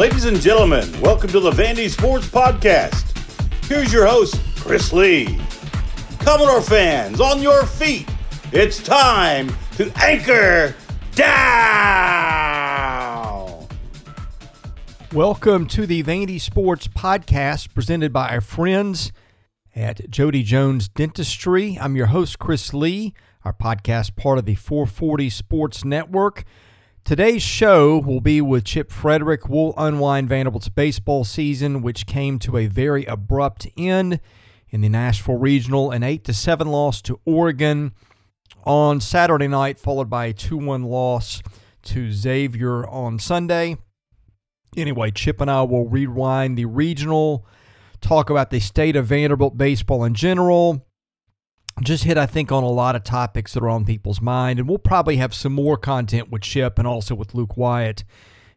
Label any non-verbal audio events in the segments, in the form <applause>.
Ladies and gentlemen, welcome to the Vandy Sports Podcast. Here's your host, Chris Lee. Commodore fans, on your feet. It's time to anchor down. Welcome to the Vandy Sports Podcast presented by our friends at Jody Jones Dentistry. I'm your host, Chris Lee, our podcast part of the 440 Sports Network. Today's show will be with Chip Fridrich. We'll unwind Vanderbilt's baseball season, which came to a very abrupt end in the Nashville Regional, an 8 to 7 loss to Oregon on Saturday night, followed by a 2 1 loss to Xavier on Sunday. Anyway, Chip and I will rewind the regional, talk about the state of Vanderbilt baseball in general, just hit, I think, on a lot of topics that are on people's mind. And we'll probably have some more content with Chip and also with Luke Wyatt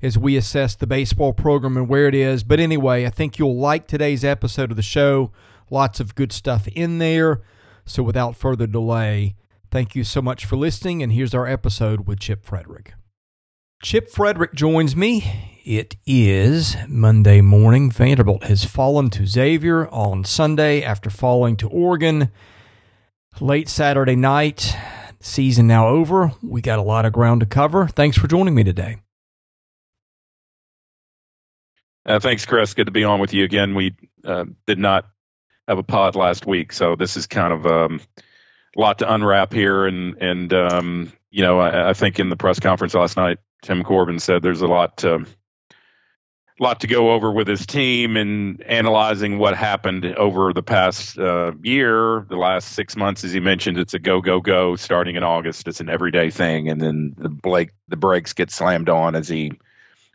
as we assess the baseball program and where it is. But anyway, I think you'll like today's episode of the show. Lots of good stuff in there. So without further delay, thank you so much for listening. And here's our episode with Chip Fridrich. Chip Fridrich joins me. It is Monday morning. Vanderbilt has fallen to Xavier on Sunday after falling to Oregon late Saturday night. Season now over. We got a lot of ground to cover. Thanks for joining me today. Uh, thanks, Chris. Good to be on with you again. We uh, did not have a pod last week, so this is kind of um, a lot to unwrap here. And and um, you know, I, I, think in the press conference last night, Tim Corbin said there's a lot to lot to go over with his team and analyzing what happened over the past uh, year, the last six months. As he mentioned, it's a go go go starting in August. It's an everyday thing, and then the Blake the brakes get slammed on as he.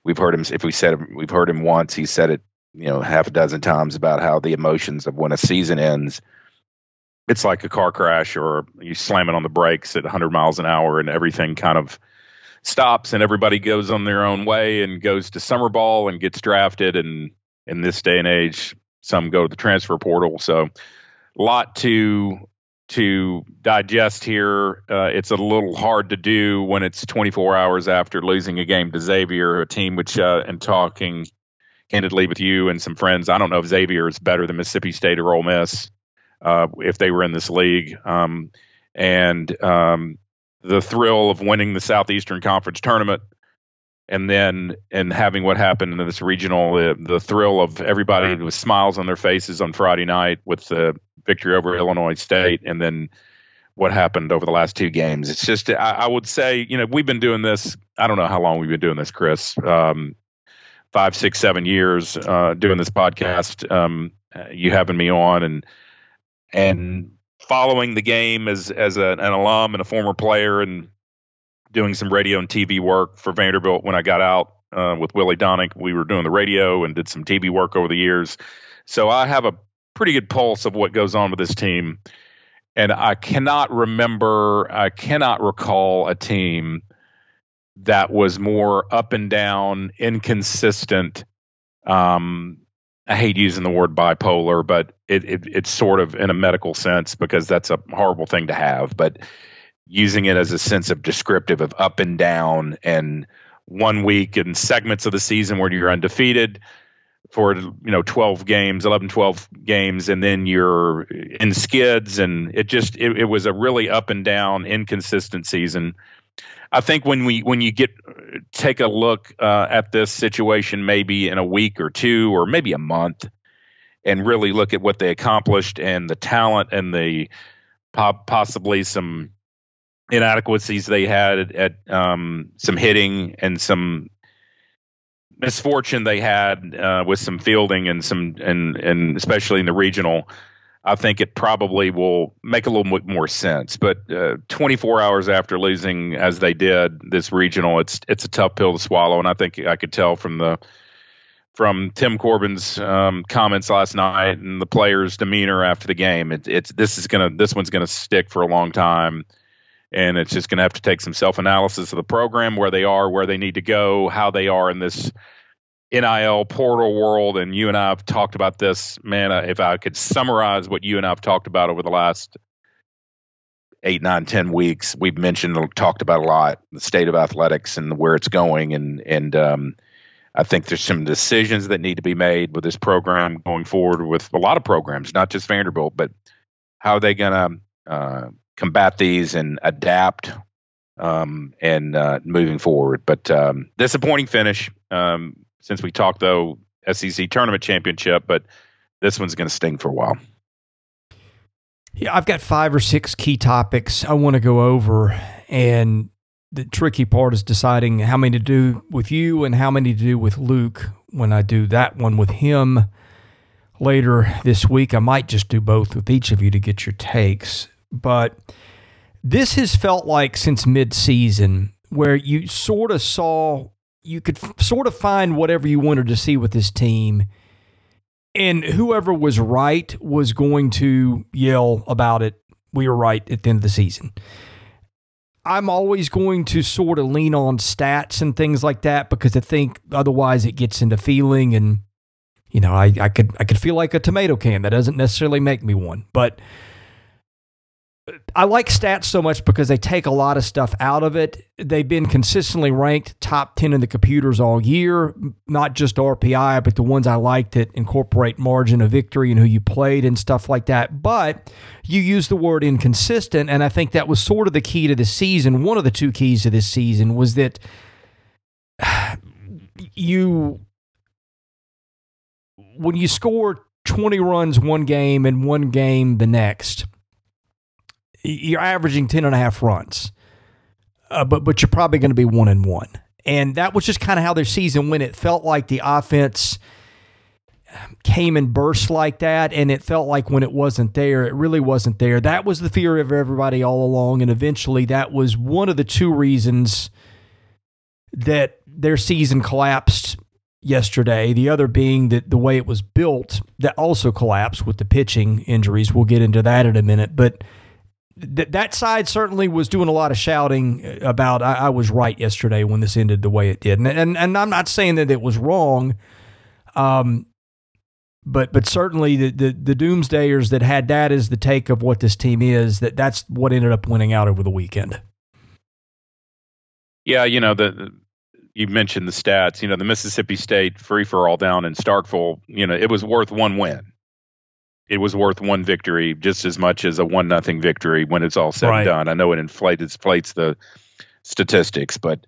We've heard him. If we said we've heard him once, he said it, you know, half a dozen times about how the emotions of when a season ends. It's like a car crash, or you slam it on the brakes at 100 miles an hour, and everything kind of stops and everybody goes on their own way and goes to summer ball and gets drafted. And in this day and age some go to the transfer portal. So a lot to to digest here. Uh, it's a little hard to do when it's 24 hours after losing a game to xavier a team which uh, and talking candidly with you and some friends i don't know if xavier is better than mississippi state or Ole miss uh, if they were in this league. Um, and um, the thrill of winning the Southeastern Conference tournament and then and having what happened in this regional uh, the thrill of everybody with smiles on their faces on Friday night with the victory over Illinois State and then what happened over the last two games. It's just I, I would say you know we've been doing this I don't know how long we've been doing this Chris um, five six seven years uh, doing this podcast um, you having me on and and following the game as as a, an alum and a former player and doing some radio and TV work for Vanderbilt when I got out uh, with Willie Donick. We were doing the radio and did some TV work over the years. So I have a pretty good pulse of what goes on with this team. And I cannot remember, I cannot recall a team that was more up and down, inconsistent, um, I hate using the word bipolar, but it, it, it's sort of in a medical sense because that's a horrible thing to have. But using it as a sense of descriptive of up and down, and one week and segments of the season where you're undefeated for you know 12 games 11 12 games and then you're in skids and it just it, it was a really up and down inconsistent season I think when we when you get take a look uh, at this situation, maybe in a week or two, or maybe a month, and really look at what they accomplished and the talent and the possibly some inadequacies they had at, um, some hitting and some misfortune they had uh, with some fielding and some and and especially in the regional I think it probably will make a little bit more sense. But uh, 24 hours after losing, as they did this regional, it's it's a tough pill to swallow. And I think I could tell from the from Tim Corbin's um, comments last night and the players' demeanor after the game. It, it's this is gonna this one's gonna stick for a long time, and it's just gonna have to take some self analysis of the program, where they are, where they need to go, how they are in this NIL portal world, and you and I have talked about this, man. Uh, if I could summarize what you and I have talked about over the last eight, nine, ten weeks, we've mentioned, talked about a lot the state of athletics and where it's going, and and um, I think there's some decisions that need to be made with this program going forward with a lot of programs, not just Vanderbilt, but how are they going to uh, combat these and adapt um, and uh, moving forward. But um, disappointing finish. Um, since we talked though SEC tournament championship, but this one's going to sting for a while. Yeah, I've got five or six key topics I want to go over, and the tricky part is deciding how many to do with you and how many to do with Luke. When I do that one with him later this week, I might just do both with each of you to get your takes. But this has felt like since mid-season where you sort of saw you could f- sort of find whatever you wanted to see with this team. And whoever was right was going to yell about it we were right at the end of the season. I'm always going to sort of lean on stats and things like that because i think otherwise it gets into feeling and you know i, I could i could feel like a tomato can that doesn't necessarily make me one. But I like stats so much because they take a lot of stuff out of it. They've been consistently ranked top 10 in the computers all year, not just RPI, but the ones I like that incorporate margin of victory and who you played and stuff like that. But you use the word inconsistent, and I think that was sort of the key to the season. One of the two keys to this season was that <sighs> you, when you score 20 runs one game and one game the next, you're averaging 10 and a half runs, uh, but, but you're probably going to be one and one. And that was just kind of how their season went. It felt like the offense came and burst like that, and it felt like when it wasn't there, it really wasn't there. That was the fear of everybody all along, and eventually that was one of the two reasons that their season collapsed yesterday. The other being that the way it was built that also collapsed with the pitching injuries. We'll get into that in a minute, but th- that side certainly was doing a lot of shouting about I, I, was right yesterday when this ended the way it did, and and, and I'm not saying that it was wrong, um, but but certainly the, the the doomsdayers that had that as the take of what this team is that that's what ended up winning out over the weekend. Yeah, you know the, the you mentioned the stats. You know the Mississippi State free for all down in Starkville. You know it was worth one win it was worth one victory just as much as a one nothing victory when it's all said right. and done. I know it inflates inflates the statistics, but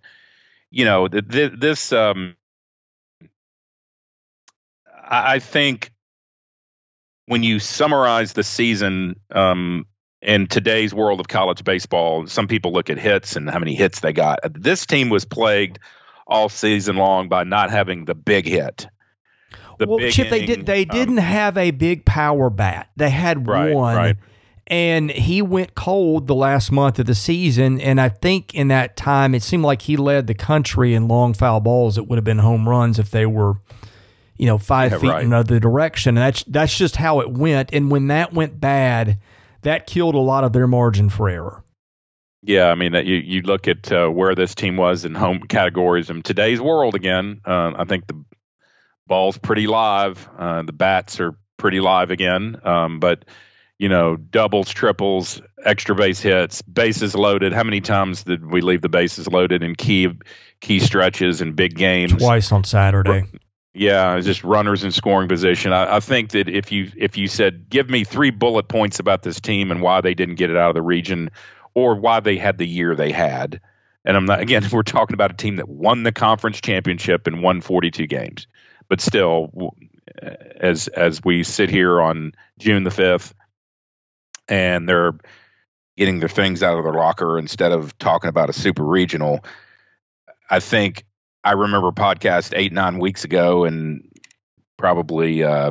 you know this. Um, I, I think when you summarize the season um, in today's world of college baseball, some people look at hits and how many hits they got. This team was plagued all season long by not having the big hit the well, Chip, inning, they did. They um, didn't have a big power bat. They had right, one, right. and he went cold the last month of the season. And I think in that time, it seemed like he led the country in long foul balls. It would have been home runs if they were, you know, five yeah, feet right. in another direction. And that's that's just how it went. And when that went bad, that killed a lot of their margin for error. Yeah, I mean, you you look at uh, where this team was in home categories in today's world. Again, uh, I think the ball's pretty live. Uh, the bats are pretty live again. Um, but you know, doubles, triples, extra base hits, bases loaded. How many times did we leave the bases loaded in key key stretches and big games? Twice on Saturday. Yeah, just runners in scoring position. I, I, think that if you if you said, give me three bullet points about this team and why they didn't get it out of the region, or why they had the year they had, and I'm not again, <laughs> we're talking about a team that won the conference championship and won 42 games but still, as as we sit here on June the fifth, and they're getting their things out of their locker instead of talking about a super regional, I think I remember podcast eight nine weeks ago, and probably uh,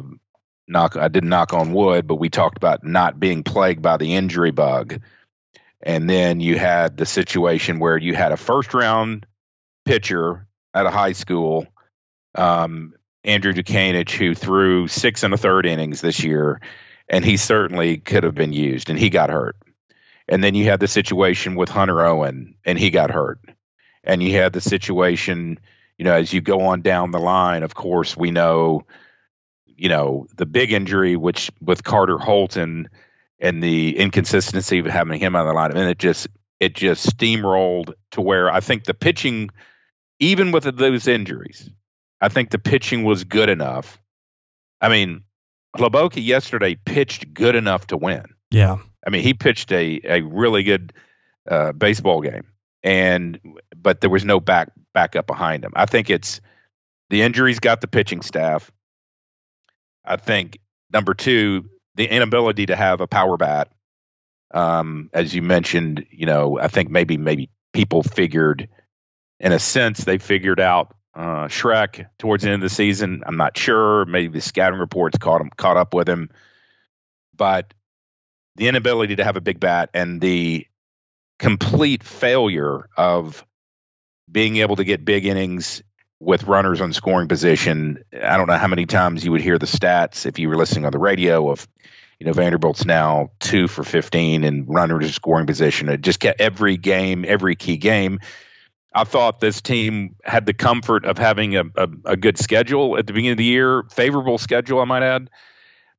knock I didn't knock on wood, but we talked about not being plagued by the injury bug. And then you had the situation where you had a first round pitcher at a high school um, Andrew Dutkanych, who threw six and a third innings this year, and he certainly could have been used, and he got hurt. And then you had the situation with Hunter Owen, and he got hurt. And you had the situation, you know, as you go on down the line, of course, we know, you know, the big injury, which with Carter Holton and the inconsistency of having him on the line, and it just it just steamrolled to where I think the pitching, even with those injuries, I think the pitching was good enough. I mean, Hliboki yesterday pitched good enough to win. Yeah. I mean, he pitched a, a really good uh, baseball game, and but there was no back backup behind him. I think it's the injuries got the pitching staff. I think number two, the inability to have a power bat. Um, as you mentioned, you know, I think maybe maybe people figured, in a sense, they figured out uh, Shrek towards the end of the season. I'm not sure. Maybe the scouting reports caught him caught up with him, but the inability to have a big bat and the complete failure of being able to get big innings with runners on scoring position. I don't know how many times you would hear the stats if you were listening on the radio of, you know, Vanderbilt's now two for 15 and runners in scoring position. It just kept every game, every key game. I thought this team had the comfort of having a, a, a good schedule at the beginning of the year, favorable schedule, I might add.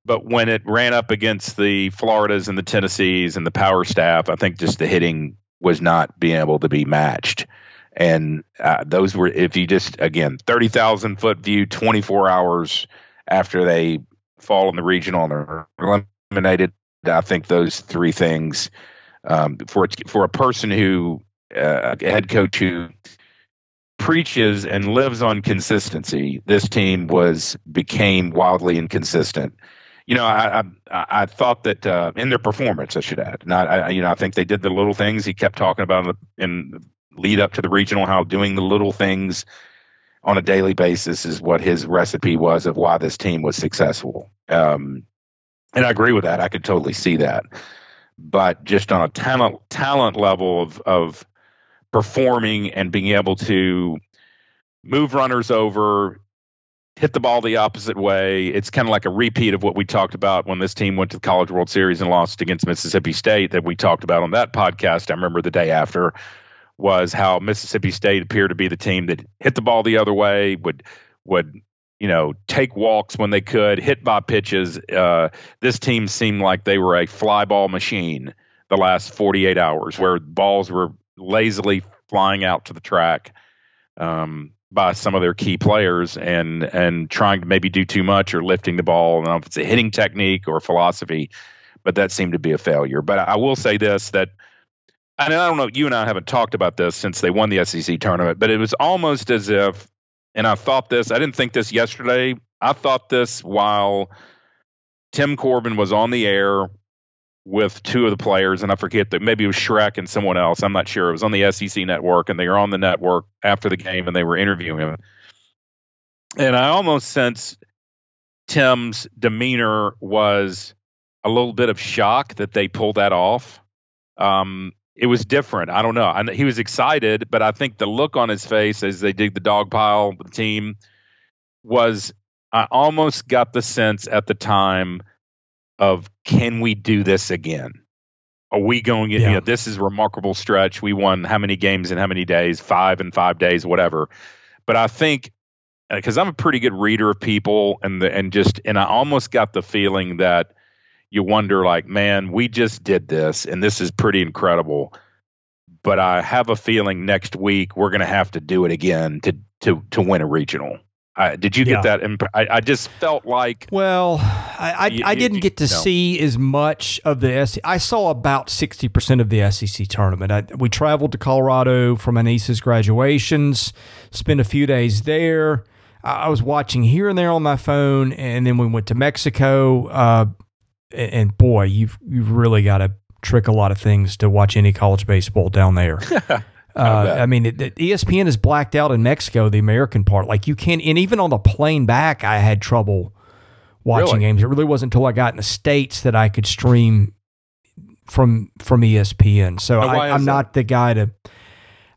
But when it ran up against the Floridas and the Tennessees and the power staff, I think just the hitting was not being able to be matched. And uh, those were, if you just, again, 30,000 foot view, 24 hours after they fall in the regional and are eliminated. I think those three things um, for for a person who uh, a head coach who preaches and lives on consistency, this team was became wildly inconsistent. You know, I I, I thought that uh, in their performance, I should add, not I, you know, I think they did the little things he kept talking about in the, in lead up to the regional, how doing the little things on a daily basis is what his recipe was of why this team was successful. Um, and I agree with that. I could totally see that. But just on a talent talent level of of performing and being able to move runners over, hit the ball the opposite way. It's kind of like a repeat of what we talked about when this team went to the College World Series and lost against Mississippi State that we talked about on that podcast. I remember the day after was how Mississippi State appeared to be the team that hit the ball the other way, would would you know take walks when they could, hit by pitches. Uh, this team seemed like they were a fly ball machine the last 48 hours, where balls were lazily flying out to the track um, by some of their key players and and trying to maybe do too much or lifting the ball. I don't know if it's a hitting technique or philosophy, but that seemed to be a failure. But I will say this that and I don't know, you and I haven't talked about this since they won the SEC tournament, but it was almost as if, and I thought this, I didn't think this yesterday. I thought this while Tim Corbin was on the air with two of the players, and I forget that maybe it was Shrek and someone else. I'm not sure. It was on the SEC network, and they were on the network after the game, and they were interviewing him. And I almost sense Tim's demeanor was a little bit of shock that they pulled that off. Um, it was different. I don't know. I, he was excited, but I think the look on his face as they dig the dog pile the team was I almost got the sense at the time of can we do this again? Are we going? Yeah. You know, this is a remarkable stretch. We won how many games in how many days? Five in five days, whatever. But I think uh, because I'm a pretty good reader of people, and the, and just and I almost got the feeling that you wonder like, man, we just did this and this is pretty incredible. But I have a feeling next week we're going to have to do it again to to to win a regional. Uh, did you get that? Imp- I, I, just felt like. Well, I I, you, I didn't you, get to see as much of the SEC. I saw about sixty percent of the SEC tournament. I, we traveled to Colorado for my niece's graduations, spent a few days there. I was watching here and there on my phone, and then we went to Mexico. Uh, and boy, you've you've really got to trick a lot of things to watch any college baseball down there. <laughs> uh, I mean, it, it, ESPN is blacked out in Mexico, the American part. Like you can't, and even on the plane back, I had trouble watching really? games. It really wasn't until I got in the states that I could stream from from ESPN. So I, am not the guy to.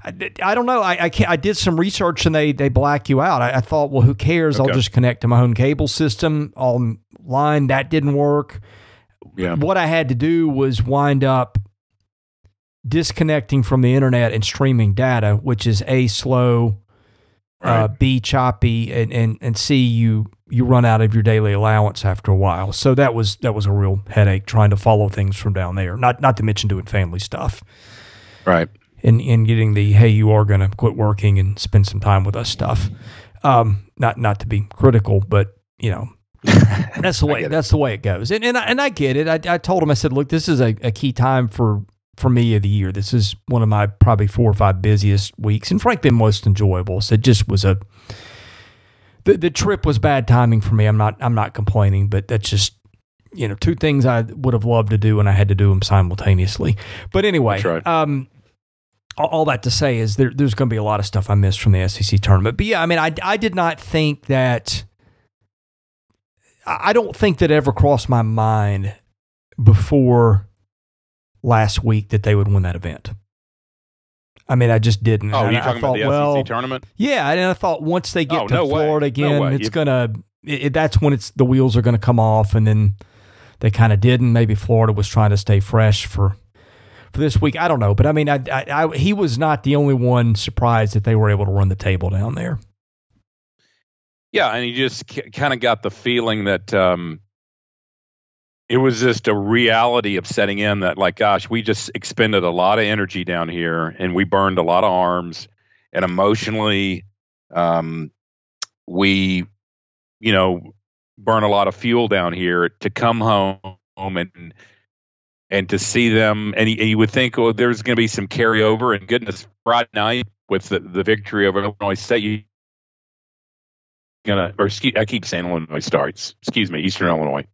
I, I don't know. I, I can't. I did some research and they they black you out. I, I thought, well, who cares? Okay. I'll just connect to my own cable system online. That didn't work. Yeah. What I had to do was wind up disconnecting from the internet and streaming data, which is a slow, uh, right. uh, b choppy, and, and and c you you run out of your daily allowance after a while. So that was that was a real headache trying to follow things from down there. Not not to mention doing family stuff. Right. And and getting the hey you are going to quit working and spend some time with us stuff. Um, not not to be critical, but you know, <laughs> that's the way that's the way it goes. And and I, and I get it. I, I told him I said, look, this is a, a key time for for me of the year. This is one of my probably four or five busiest weeks, and frankly, most enjoyable. So it just was a the the trip was bad timing for me. I'm not I'm not complaining, but that's just you know two things I would have loved to do, and I had to do them simultaneously. But anyway, right. um, all, all that to say is there, there's going to be a lot of stuff I missed from the SEC tournament. But yeah, I mean, I I did not think that. I don't think that ever crossed my mind before last week that they would win that event. I mean, I just didn't. Oh, you I talking thought, about the well, SEC tournament? yeah, and I thought once they get Oh, to no. Florida No again, way. it's You- gonna. It, that's when it's the wheels are gonna come off, and then they kind of didn't. Maybe Florida was trying to stay fresh for for this week. I don't know, but I mean, I, I, I he was not the only one surprised that they were able to run the table down there. Yeah, and you just k- kind of got the feeling that um, it was just a reality of setting in that, like, gosh, we just expended a lot of energy down here, and we burned a lot of arms, and emotionally, um, we, you know, burn a lot of fuel down here to come home and and to see them, and you, and you would think, oh, there's going to be some carryover, and goodness, Friday night with the, the victory over Illinois State, you gonna or excuse, I keep saying Illinois starts. Excuse me, Eastern Illinois.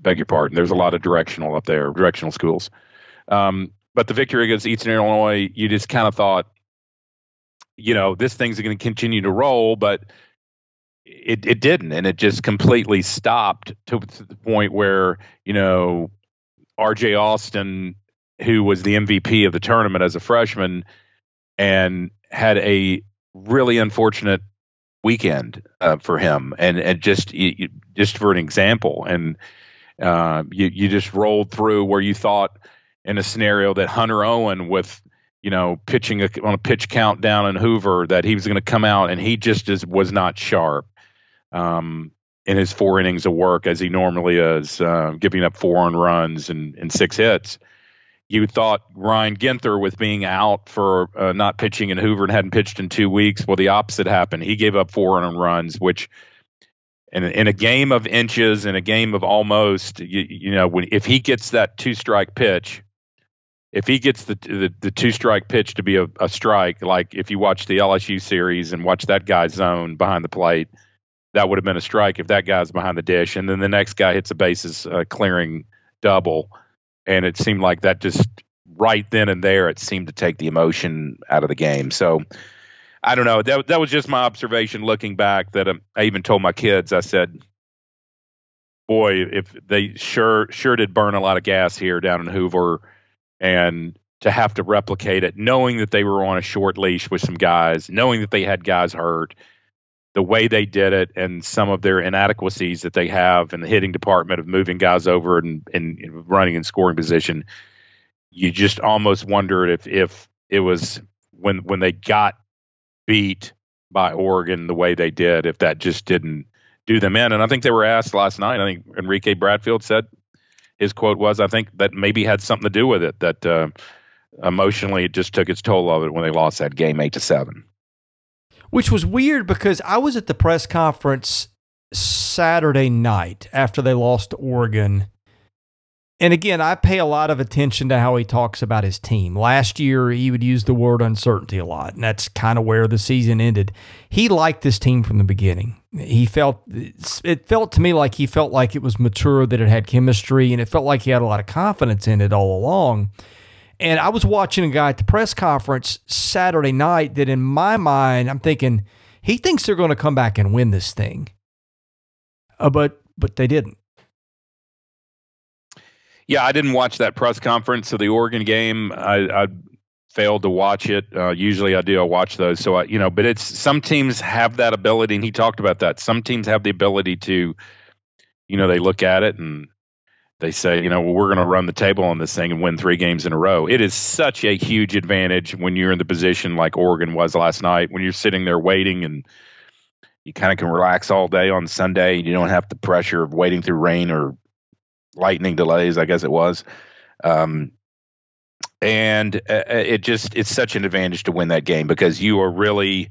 Beg your pardon. There's a lot of directional up there, directional schools. Um, but the victory against Eastern Illinois, you just kind of thought, you know, this thing's going to continue to roll, but it it didn't, and it just completely stopped to, to the point where you know, R.J. Austin, who was the MVP of the tournament as a freshman, and had a really unfortunate weekend uh, for him, and and just just for an example, and uh, you you just rolled through where you thought in a scenario that Hunter Owen with you know pitching a, on a pitch count down in Hoover that he was going to come out and he just is, was not sharp um, in his four innings of work as he normally is, uh, giving up four on runs and, and six hits. You thought Ryan Ginther with being out for uh, not pitching in Hoover and hadn't pitched in two weeks. Well, the opposite happened. He gave up four on runs, which in, in a game of inches, in a game of almost, you, you know, when if he gets that two strike pitch, if he gets the the, the two strike pitch to be a, a strike, like if you watch the LSU series and watch that guy zone behind the plate, that would have been a strike if that guy's behind the dish, and then the next guy hits a bases uh, clearing double, and it seemed like that just right then and there it seemed to take the emotion out of the game. So I don't know. That that was just my observation looking back. That um, I even told my kids. I said, "Boy, if they sure sure did burn a lot of gas here down in Hoover, and to have to replicate it, knowing that they were on a short leash with some guys, knowing that they had guys hurt." The way they did it, and some of their inadequacies that they have in the hitting department of moving guys over and, and, running and scoring position, you just almost wondered if if it was when when they got beat by Oregon the way they did, if that just didn't do them in. And I think they were asked last night. I think Enrique Bradfield said his quote was, "I think that maybe had something to do with it. That uh, emotionally it just took its toll of it when they lost that game eight to seven. which was weird because I was at the press conference Saturday night after they lost to Oregon. And again, I pay a lot of attention to how he talks about his team. Last year, he would use the word uncertainty a lot, and that's kind of where the season ended. He liked this team from the beginning. He felt it felt to me like he felt like it was mature, that it had chemistry, and it felt like he had a lot of confidence in it all along. And I was watching a guy at the press conference Saturday night that, in my mind, I'm thinking he thinks they're going to come back and win this thing, uh, but but they didn't. Yeah, I didn't watch that press conference of the Oregon game. I, I failed to watch it. Uh, usually I do. I watch those. So I, you know, but it's some teams have that ability, and he talked about that. Some teams have the ability to, you know, they look at it and they say, you know, well, we're going to run the table on this thing and win three games in a row. It is such a huge advantage when you're in the position like Oregon was last night, when you're sitting there waiting and you kind of can relax all day on Sunday. You don't have the pressure of waiting through rain or lightning delays, I guess it was. Um, and uh, it just it's such an advantage to win that game because you are really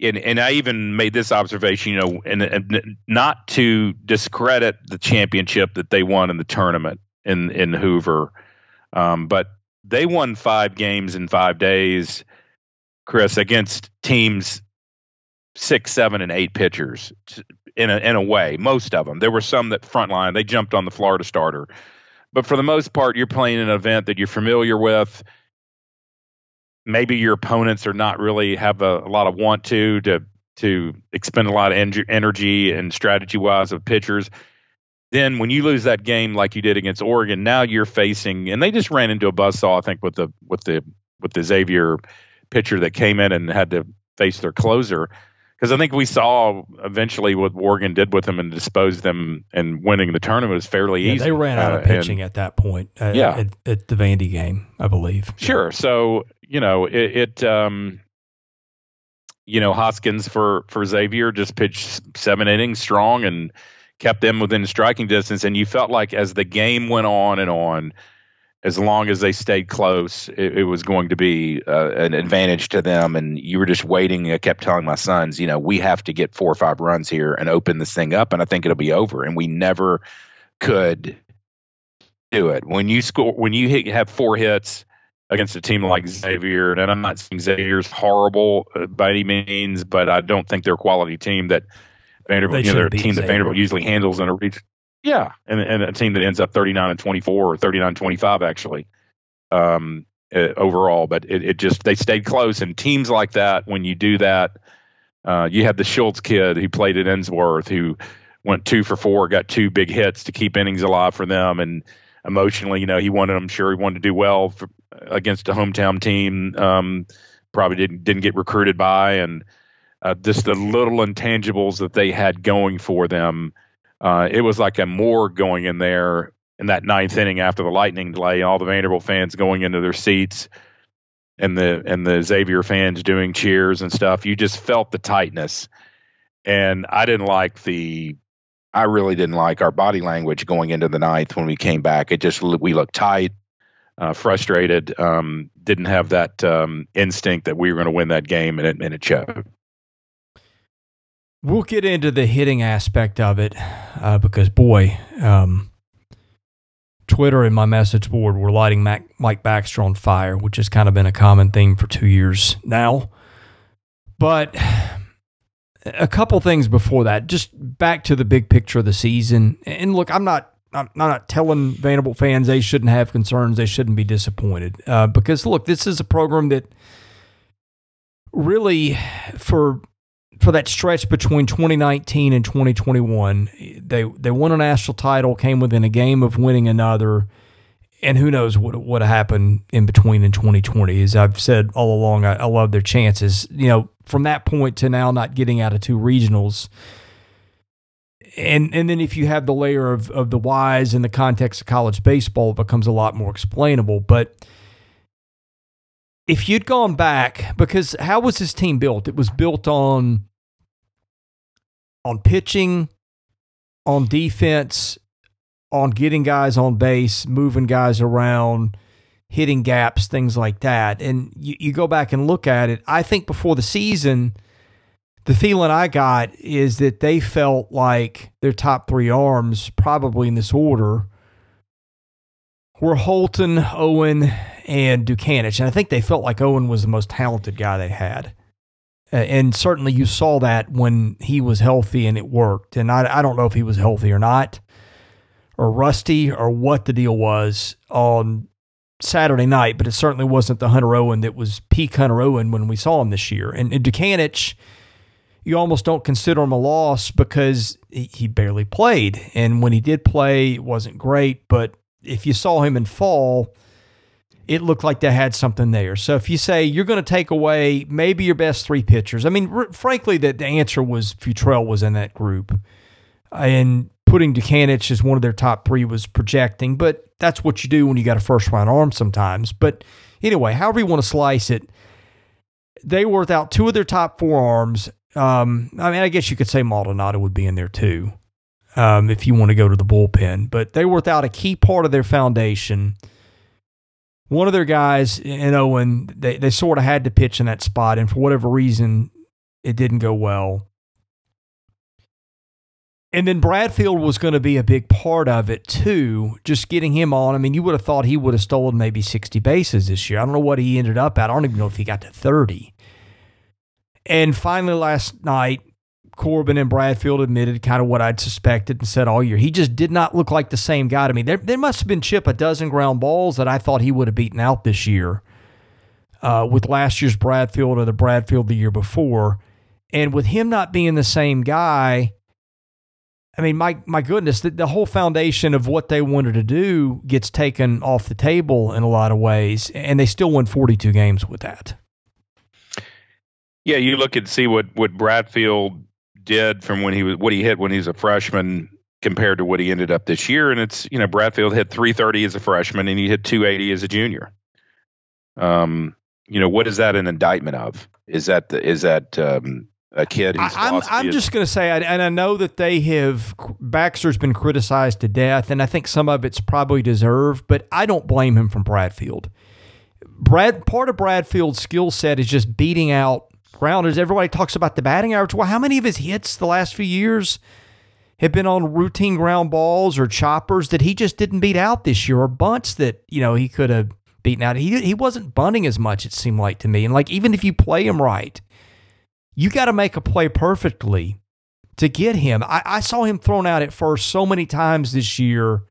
and and I even made this observation, you know, and, and not to discredit the championship that they won in the tournament in in Hoover, um, but they won five games in five days, Chris, against teams six, seven, and eight pitchers in a in a way. Most of them. There were some that frontline they jumped on the Florida starter, but for the most part, you're playing an event that you're familiar with maybe your opponents are not really have a, a lot of want to to to expend a lot of en- energy and strategy wise of pitchers. Then when you lose that game like you did against Oregon, now you're facing and they just ran into a buzzsaw, I think, with the with the with the Xavier pitcher that came in and had to face their closer because I think we saw eventually what Oregon did with them and disposed them and winning the tournament was fairly yeah, easy. They ran out of uh, pitching and, at that point. Uh, yeah, at, at, the Vandy game, I believe. Sure. So you know it. it um, you know Hoskins for for Xavier just pitched seven innings strong and kept them within striking distance, and you felt like as the game went on and on as long as they stayed close, it, it was going to be uh, an advantage to them. And you were just waiting. I kept telling my sons, you know, we have to get four or five runs here and open this thing up, and I think it'll be over. And we never could do it. When you score, when you hit, have four hits against a team like Xavier, and I'm not saying Xavier's horrible by any means, but I don't think they're a quality team that Vanderbilt, you know, they're a team Xavier. that Vanderbilt usually handles in a region. Yeah, and, and a team that ends up 39 and 24 or 39 25 actually um, uh, overall. But it, it, just they stayed close, and teams like that, when you do that, uh, you had the Schultz kid who played at Ensworth who went two for four, got two big hits to keep innings alive for them, and emotionally, you know, he wanted. I'm sure he wanted to do well for, against a hometown team. Um, probably didn't didn't get recruited by, and uh, just the little intangibles that they had going for them uh, it was like a morgue going in there in that ninth inning after the lightning delay. All the Vanderbilt fans going into their seats, and the and the Xavier fans doing cheers and stuff. You just felt the tightness, and I didn't like the. I really didn't like our body language going into the ninth when we came back. It just we looked tight, uh, frustrated, um, didn't have that um, instinct that we were going to win that game, and it and it showed. We'll get into the hitting aspect of it uh, because, boy, um, Twitter and my message board were lighting Mac, Mike Baxter on fire, which has kind of been a common theme for two years now. But a couple things before that, just back to the big picture of the season. And look, I'm not. I'm not telling Vanderbilt fans they shouldn't have concerns. They shouldn't be disappointed uh, because look, this is a program that really, for for that stretch between 2019 and 2021, they they won a national title, came within a game of winning another, and who knows what what happened in between in 2020. As I've said all along, I, I love their chances. You know, from that point to now, not getting out of two regionals. And and then if you have the layer of, of the whys in the context of college baseball, it becomes a lot more explainable. But if you'd gone back, because how was this team built? It was built on on pitching, on defense, on getting guys on base, moving guys around, hitting gaps, things like that. And you, you go back and look at it. I think before the season, the feeling I got is that they felt like their top three arms, probably in this order, were Holton, Owen, and Dutkanych. And I think they felt like Owen was the most talented guy they had. Uh, and certainly you saw that when he was healthy and it worked. And I, I don't know if he was healthy or not, or rusty, or what the deal was on Saturday night, but it certainly wasn't the Hunter Owen that was peak Hunter Owen when we saw him this year. And, and Dutkanych, you almost don't consider him a loss because he, he barely played. And when he did play, it wasn't great. But if you saw him in fall, it looked like they had something there. So if you say you're going to take away maybe your best three pitchers, I mean, r- frankly, the, the answer was Futrell was in that group, and putting Dutkanych as one of their top three was projecting. But that's what you do when you got a first round arm sometimes. But anyway, however you want to slice it, they were without two of their top four arms. Um, I mean, I guess you could say Maldonado would be in there too, um, if you want to go to the bullpen. But they were without a key part of their foundation one of their guys in Owen, they, they sort of had to pitch in that spot, and for whatever reason, It didn't go well. And then Bradfield was going to be a big part of it too, just getting him on. I mean, you would have thought he would have stolen maybe 60 bases this year. I don't know what he ended up at. I don't even know if he got to 30. And finally, last night, Corbin and Bradfield admitted kind of what I'd suspected and said all year. He just did not look like the same guy to me. There, there must have been Chip a dozen ground balls that I thought he would have beaten out this year uh, with last year's Bradfield or the Bradfield the year before. And with him not being the same guy, I mean, my my goodness, the, the whole foundation of what they wanted to do gets taken off the table in a lot of ways, and they still won 42 games with that. Yeah, you look and see what what Bradfield did from when he was what he hit when he was a freshman compared to what he ended up this year, and it's you know Bradfield hit 330 as a freshman and he hit 280 as a junior. Um, you know what is that an indictment of? Is that the, is that um, a kid. I'm I'm just going to say, and I know that they have Baxter's been criticized to death, and I think some of it's probably deserved, but I don't blame him from Bradfield. Brad part of Bradfield's skill set is just beating out grounders. Everybody talks about the batting average. Well, how many of his hits the last few years have been on routine ground balls or choppers that he just didn't beat out this year, or bunts that you know he could have beaten out? He he wasn't bunting as much. It seemed like to me, and like even if you play him right you got to make a play perfectly to get him. I, I, saw him thrown out at first so many times this year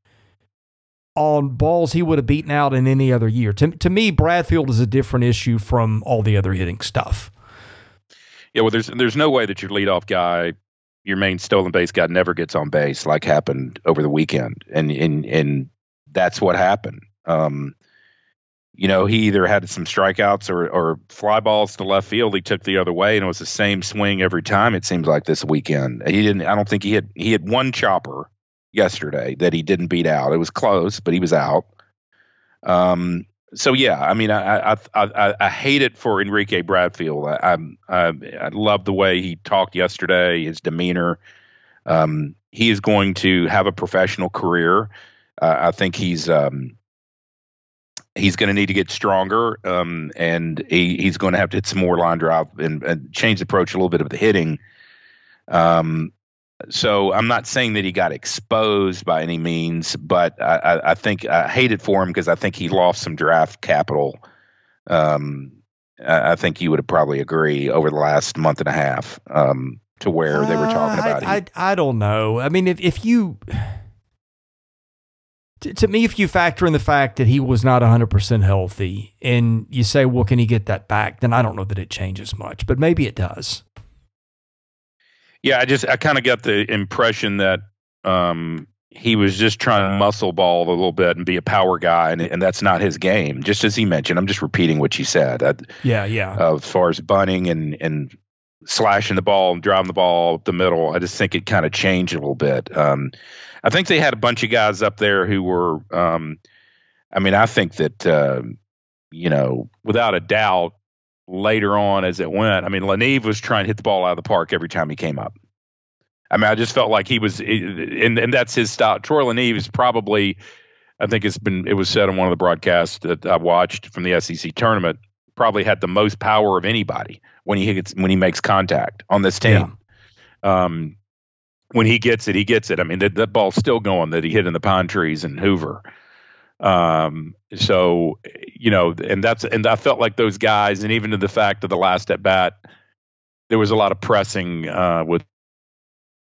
on balls he would have beaten out in any other year. To, to me, Bradfield is a different issue from all the other hitting stuff. Yeah, well, there's there's no way that your leadoff guy, your main stolen base guy, never gets on base like happened over the weekend, and and and that's what happened. Um, you know, he either had some strikeouts or, or fly balls to left field. He took the other way, and it was the same swing every time. It seems like this weekend. He didn't. I don't think he had. He had one chopper yesterday that he didn't beat out. It was close, but he was out. Um. So yeah, I mean, I I I, I hate it for Enrique Bradfield. I, I I love the way he talked yesterday. His demeanor. Um. He is going to have a professional career. Uh, I think he's um he's going to need to get stronger, um, and he, he's going to have to hit some more line drive and, and, change the approach a little bit of the hitting. Um, so I'm not saying that he got exposed by any means, but I, I, think I hate it for him because I think he lost some draft capital. Um, I, think you would have probably agree over the last month and a half um, to where they were talking uh, about. I, I, I don't know. I mean, if if you to, to me, if you factor in the fact that he was not 100% healthy and you say, well, can he get that back? Then I don't know that it changes much, but maybe it does. Yeah, I just, I kind of got the impression that um, he was just trying to muscle ball a little bit and be a power guy, and, and that's not his game. Just as he mentioned, I'm just repeating what you said. I, yeah, yeah. Uh, as far as bunting and and slashing the ball and driving the ball up the middle, I just think it kind of changed a little bit. Um, I think they had a bunch of guys up there who were. Um, I mean, I think that uh, you know, without a doubt, later on as it went, I mean, LaNeve was trying to hit the ball out of the park every time he came up. I mean, I just felt like he was, and and that's his style. Troy LaNeve is probably, I think it's been, it was said on one of the broadcasts that I watched from the SEC tournament, probably had the most power of anybody when he hits when he makes contact on this team. Yeah. Um, when he gets it, he gets it. I mean, that, that ball's still going that he hit in the pine trees in Hoover. Um, so you know, and that's and I felt like those guys, and even to the fact of the last at bat, there was a lot of pressing uh, with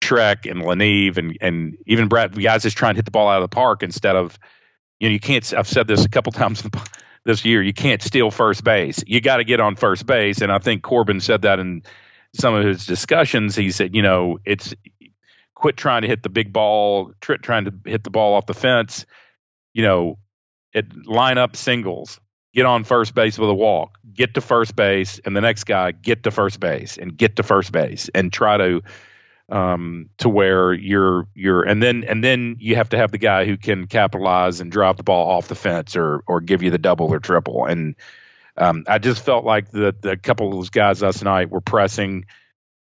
Shrek and LaNeve and and even Brad. The guys just trying to hit the ball out of the park instead of, you know, you can't. I've said this a couple <laughs> times <laughs> this year. You can't steal first base. You got to get on first base, and I think Corbin said that in some of his discussions. He said, you know, it's quit trying to hit the big ball, tr- trying to hit the ball off the fence. You know, it line up singles, get on first base with a walk, get to first base, and the next guy get to first base and get to first base and try to um, to where you're you're and then and then you have to have the guy who can capitalize and drive the ball off the fence or or give you the double or triple. And um, I just felt like the the couple of those guys last night were pressing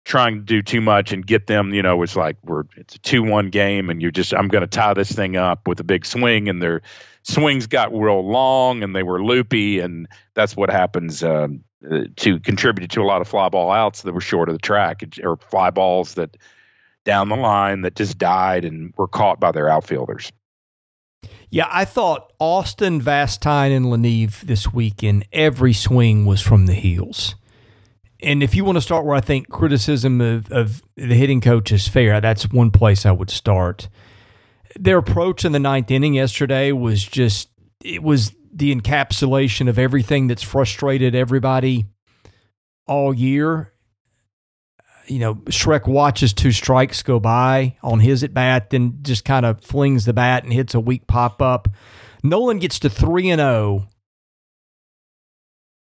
trying to do too much and get them, you know, it's like we're it's a two one game and you're just I'm gonna tie this thing up with a big swing and their swings got real long and they were loopy and that's what happens um, uh, to contributed to a lot of fly ball outs that were short of the track or fly balls that down the line that just died and were caught by their outfielders. Yeah, I thought Austin, Vastine, and LaNeve this weekend, every swing was from the heels. And if you want to start where I think criticism of, of the hitting coach is fair, that's one place I would start. Their approach in the ninth inning yesterday was just, it was the encapsulation of everything that's frustrated everybody all year. You know, Shrek watches two strikes go by on his at bat, then just kind of flings the bat and hits a weak pop up. Noland gets to 3 and 0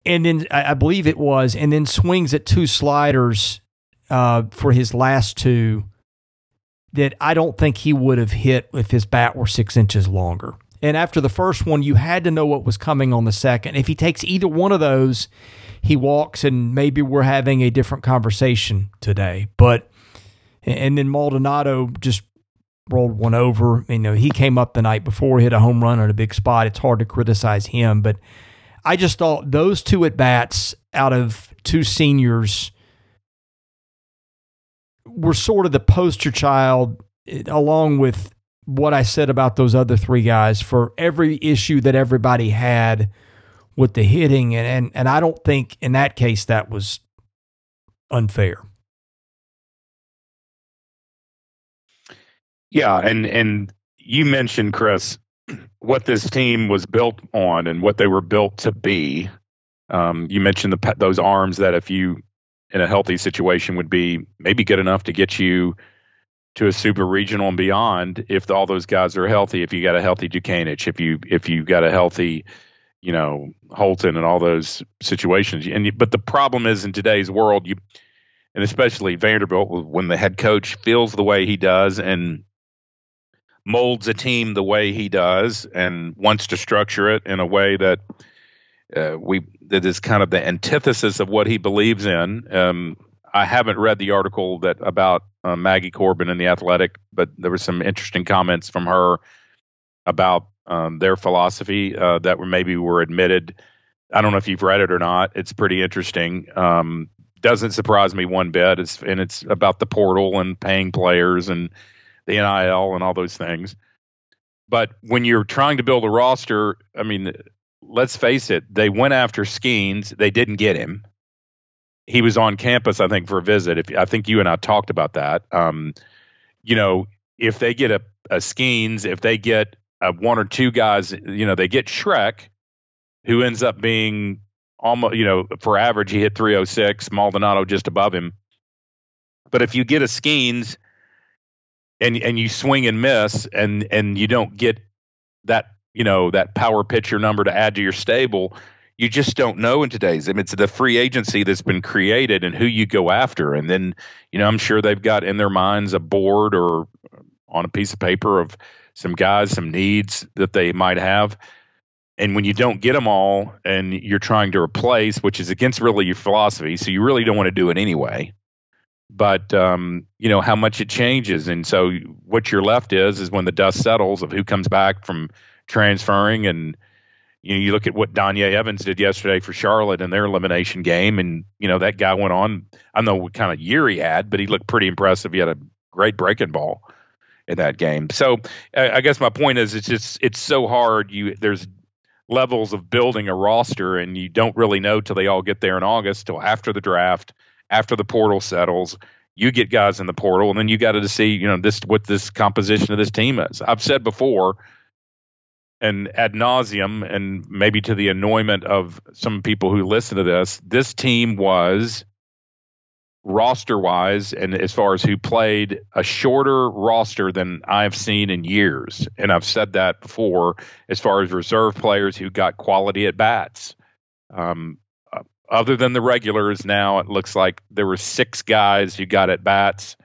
and then I believe it was, and then swings at two sliders uh, for his last two that I don't think he would have hit if his bat were six inches longer. And after the first one, you had to know what was coming on the second. If he takes either one of those, he walks, and maybe we're having a different conversation today. But and then Maldonado just rolled one over. You know, he came up the night before, hit a home run on a big spot. It's hard to criticize him, but I just thought those two at bats out of two seniors were sort of the poster child, eh, along with what I said about those other three guys for every issue that everybody had with the hitting and and, and I don't think in that case that was unfair. Yeah, and and you mentioned Chris what this team was built on and what they were built to be. Um, you mentioned the those arms that if you in a healthy situation would be maybe good enough to get you to a super regional and beyond if all those guys are healthy. If you got a healthy Dutkanych, if you if you got a healthy, you know Holton and all those situations. And but the problem is in today's world, you and especially Vanderbilt when the head coach feels the way he does and molds a team the way he does and wants to structure it in a way that uh, we that is kind of the antithesis of what he believes in. Um, I haven't read the article that about uh, Maggie Corbin in the Athletic, but there were some interesting comments from her about um, their philosophy uh, that were maybe were admitted. I don't know if you've read it or not. It's pretty interesting. Um, doesn't surprise me one bit. It's and it's about the portal and paying players and the NIL and all those things. But when you're trying to build a roster, I mean, let's face it, they went after Skenes. They didn't get him he was on campus, I think, for a visit. If I think you and I talked about that, um, you know, if they get a, a Skenes, if they get a one or two guys, you know, they get Shrek, who ends up being almost, you know, for average, he hit 306, Maldonado just above him. But if you get a Skenes and and you swing and miss, and and you don't get that, you know, that power pitcher number to add to your stable, you just don't know in today's. I mean, it's the free agency that's been created and who you go after. And then, you know, I'm sure they've got in their minds a board or uh, on a piece of paper of some guys, some needs that they might have. And when you don't get them all and you're trying to replace, which is against really your philosophy, so you really don't want to do it anyway. But um, you know how much it changes, and so what you're left is is when the dust settles of who comes back from transferring and you know, you look at what Donye Evans did yesterday for Charlotte in their elimination game, and you know that guy went on. I don't know what kind of year he had, but he looked pretty impressive. He had a great breaking ball in that game. So I guess my point is, it's just it's so hard. You there's levels of building a roster, and you don't really know till they all get there in August, till after the draft, after the portal settles. You get guys in the portal, and then you got to see, you know, this what this composition of this team is. I've said before and ad nauseum, and maybe to the annoyment of some people who listen to this, this team was roster wise and as far as who played a shorter roster than I've seen in years. And I've said that before as far as reserve players who got quality at bats. Um, other than the regulars, now it looks like there were six guys who got at bats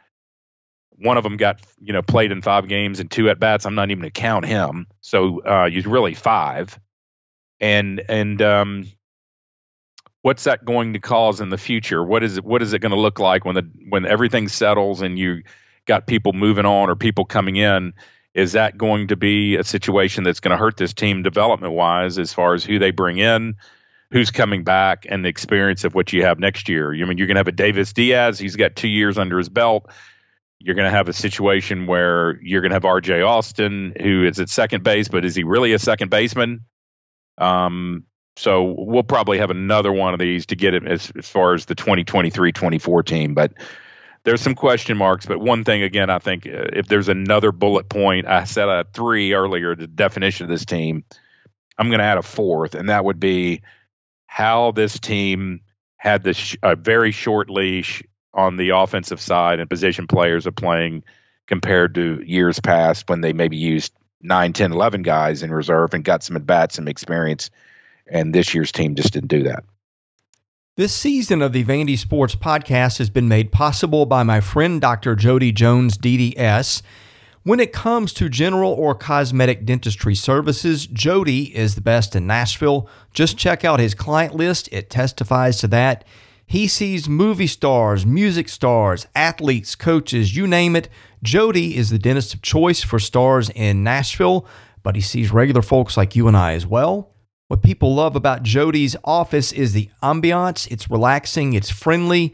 one of them got you know played in five games and two at bats. I'm not even to count him. So uh, he's really five. And and um, what's that going to cause in the future? What is it? What is it going to look like when the when everything settles and you got people moving on or people coming in? Is that going to be a situation that's going to hurt this team development wise as far as who they bring in? Who's coming back and the experience of what you have next year. I mean, you're going to have a Davis Diaz. He's got two years under his belt. You're going to have a situation where you're going to have R.J. Austin, who is at second base, but is he really a second baseman? Um, so we'll probably have another one of these to get it as, as far as the 2023-24 team, but there's some question marks. But one thing again, I think uh, if there's another bullet point, I said a three earlier, the definition of this team. I'm going to add a fourth, and that would be how this team had this sh- a very short leash on the offensive side and position players are playing compared to years past when they maybe used 9, 10, 11 guys in reserve and got some at bats, some experience. And this year's team just didn't do that. This season of the Vandy Sports Podcast has been made possible by my friend Dr. Jody Jones, DDS. When it comes to general or cosmetic dentistry services, Jody is the best in Nashville. Just check out his client list, it testifies to that. He sees movie stars, music stars, athletes, coaches, you name it. Jody is the dentist of choice for stars in Nashville, but he sees regular folks like you and I as well. What people love about Jody's office is the ambiance. It's relaxing, it's friendly.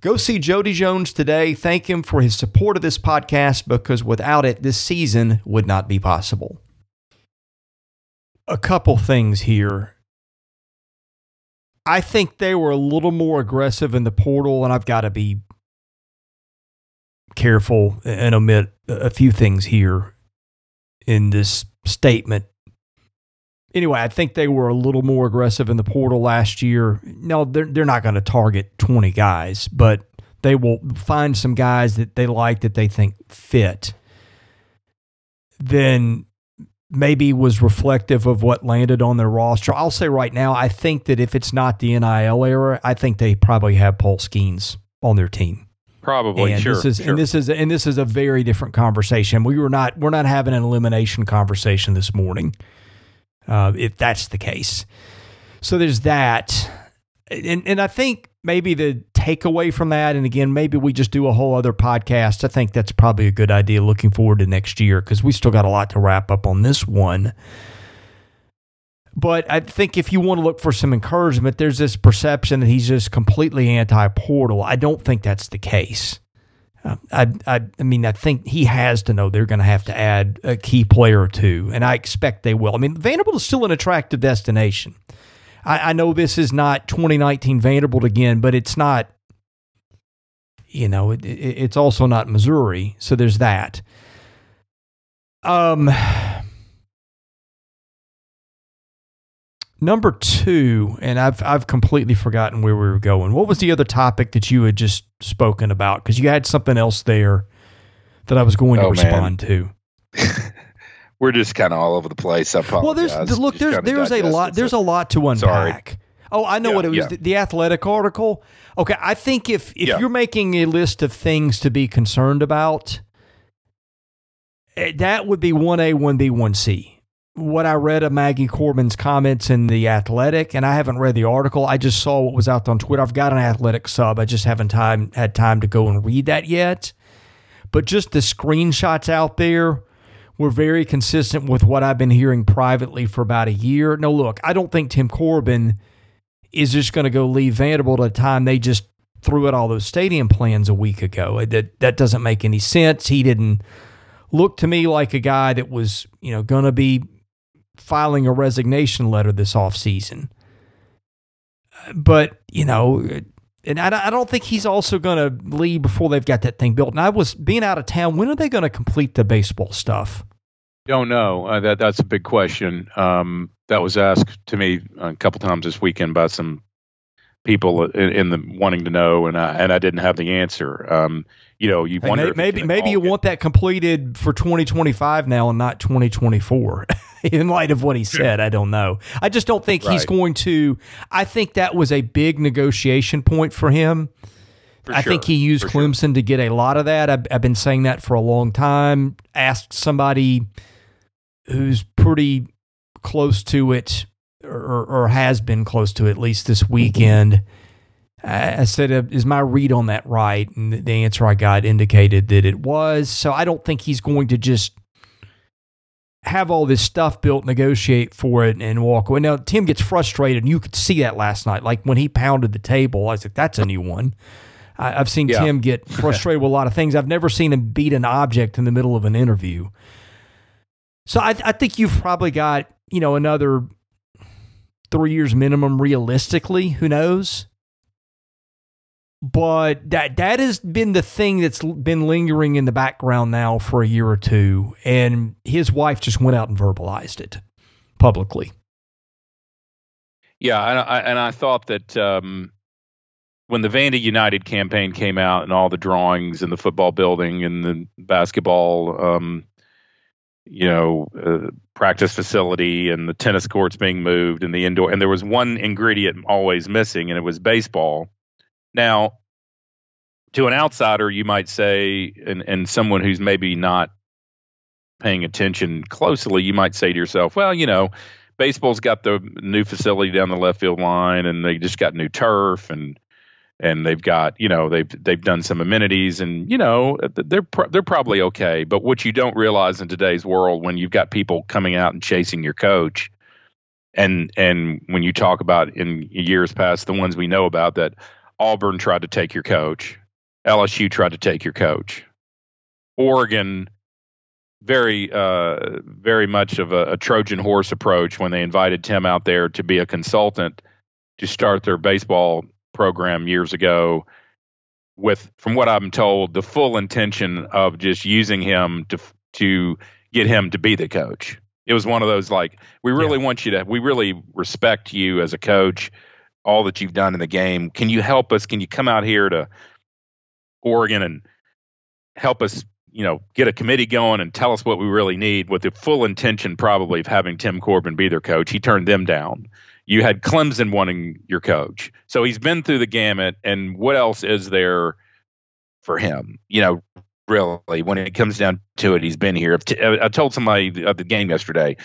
Go see Jody Jones today. Thank him for his support of this podcast because without it, this season would not be possible. A couple things here. I think they were a little more aggressive in the portal, and I've got to be careful and omit a few things here in this statement anyway, I think they were a little more aggressive in the portal last year. No, they're they're not going to target 20 guys, but they will find some guys that they like that they think fit. Then maybe was reflective of what landed on their roster. I'll say right now, I think that if it's not the NIL era, I think they probably have Paul Skenes on their team. Probably, and sure. This is, sure. And this is and this is a very different conversation. We were not we're not having an elimination conversation this morning uh, if that's the case. So there's that. And, and I think maybe the takeaway from that, and again, maybe we just do a whole other podcast. I think that's probably a good idea looking forward to next year because we still got a lot to wrap up on this one. But I think if you want to look for some encouragement, there's this perception that he's just completely anti portal. I don't think that's the case. I, I, I mean, I think he has to know they're going to have to add a key player or two, and I expect they will. I mean, Vanderbilt is still an attractive destination. I, I know this is not 2019 Vanderbilt again, but it's not. You know, it, it, it's also not Missouri, so there's that. Um, number two, and I've I've completely forgotten where we were going. What was the other topic that you had just spoken about? Because you had something else there that I was going to Oh, man. respond to. <laughs> We're just kind of all over the place. I Well, there's look, Just there's there's a lot there's a lot to Sorry. unpack. Oh, I know Yeah, what it was. yeah. The, the athletic article. Okay, I think if if Yeah. you're making a list of things to be concerned about, eh, that would be one A, one B, one C. What I read of Maggie Corbin's comments in the Athletic, and I haven't read the article. I just saw what was out on Twitter. I've got an Athletic sub. I just haven't time had time to go and read that yet. But just the screenshots out there were very consistent with what I've been hearing privately for about a year. No, look, I don't think Tim Corbin is just going to go leave Vanderbilt at a time they just threw out all those stadium plans a week ago. That that doesn't make any sense. He didn't look to me like a guy that was, you know, going to be filing a resignation letter this offseason. But, you know, and I, don't think he's also going to leave before they've got that thing built. And I was being out of town. When are they going to complete the baseball stuff? Don't know. Uh, that that's a big question. Um, that was asked to me a couple times this weekend by some people in, in the wanting to know, and I and I didn't have the answer. Um, you know, you wonder maybe maybe, you want that completed for 2025 now and not 2024 <laughs> in light of what he said i don't know i just don't think he's going to i think that was a big negotiation point for him I sure. think he used For sure. To get a lot of that. I've, I've been saying that for a long time. Asked somebody who's pretty close to it, or, or has been close to it at least this weekend. I said, uh, "Is my read on that right?" And the- answer I got indicated that it was. So I don't think he's going to just have all this stuff built, negotiate for it, and walk away. Now Tim gets frustrated, and you could see that last night. Like when he pounded the table, I was like, "That's a new one." I, I've seen Yeah. Tim get <laughs> frustrated with a lot of things. I've never seen him beat an object in the middle of an interview. So I, I think you've probably got you know another three years minimum realistically. Who knows? But that that has been the thing that's been lingering in the background now for a year or two, and his wife just went out and verbalized it publicly. Yeah, and I, and I thought that um, when the Vandy United campaign came out and all the drawings in the football building and the basketball, um, you know, uh, practice facility and the tennis courts being moved and the indoor, and there was one ingredient always missing, and it was baseball. Now, to an outsider, you might say, and, and someone who's maybe not paying attention closely, you might say to yourself, well, you know, baseball's got the new facility down the left field line and they just got new turf and and they've got you know they've they've done some amenities and you know they're pro- they're probably okay. But what you don't realize in today's world when you've got people coming out and chasing your coach and and when you talk about in years past the ones we know about that Auburn tried to take your coach. LSU tried to take your coach. Oregon very uh, very much of a, a Trojan horse approach when they invited Tim out there to be a consultant to start their baseball program years ago with from what I'm told the full intention of just using him to to get him to be the coach. It was one of those like we really want you to we really respect you as a coach all that you've done in the game. Can you help us? Can you come out here to Oregon and help us you know, get a committee going and tell us what we really need with the full intention probably of having Tim Corbin be their coach. He turned them down. You had Clemson wanting your coach. So he's been through the gamut. And what else is there for him? You know, really, when it comes down to it, he's been here. I told somebody at the game yesterday,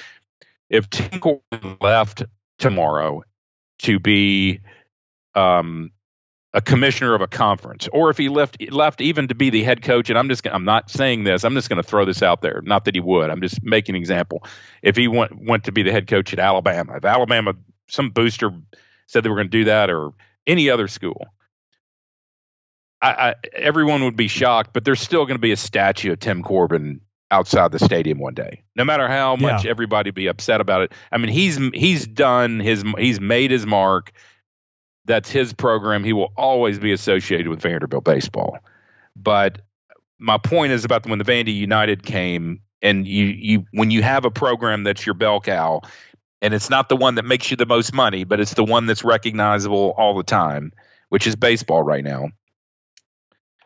if Tim Corbin left tomorrow to be um, a commissioner of a conference, or if he left left even to be the head coach. And I'm just I'm not saying this. I'm just going to throw this out there. Not that he would. I'm just making an example. If he went went to be the head coach at Alabama, if Alabama some booster said they were going to do that, or any other school, I, I everyone would be shocked. But there's still going to be a statue of Tim Corbin outside the stadium one day. No matter how much Yeah. everybody be upset about it. I mean, he's he's done his he's made his mark that's his program. He will always be associated with Vanderbilt baseball. But my point is about when the Vandy United came, and you you when you have a program that's your bell cow, and it's not the one that makes you the most money, but it's the one that's recognizable all the time, which is baseball right now.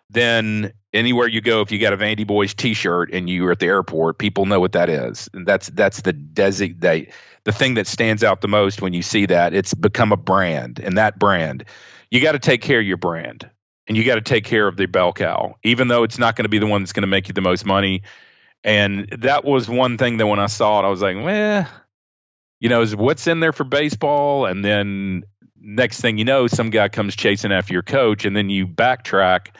Then anywhere you go, if you got a Vandy Boys T-shirt and you're at the airport, people know what that is, and that's that's the designate the thing that stands out the most when you see that it's become a brand. And that brand you got to take care of your brand. And you got to take care of the bell cow even though it's not going to be the one that's going to make you the most money. And that was one thing that when i saw it i was like well you know is what's in there for baseball? And then next thing you know some guy comes chasing after your coach and then you backtrack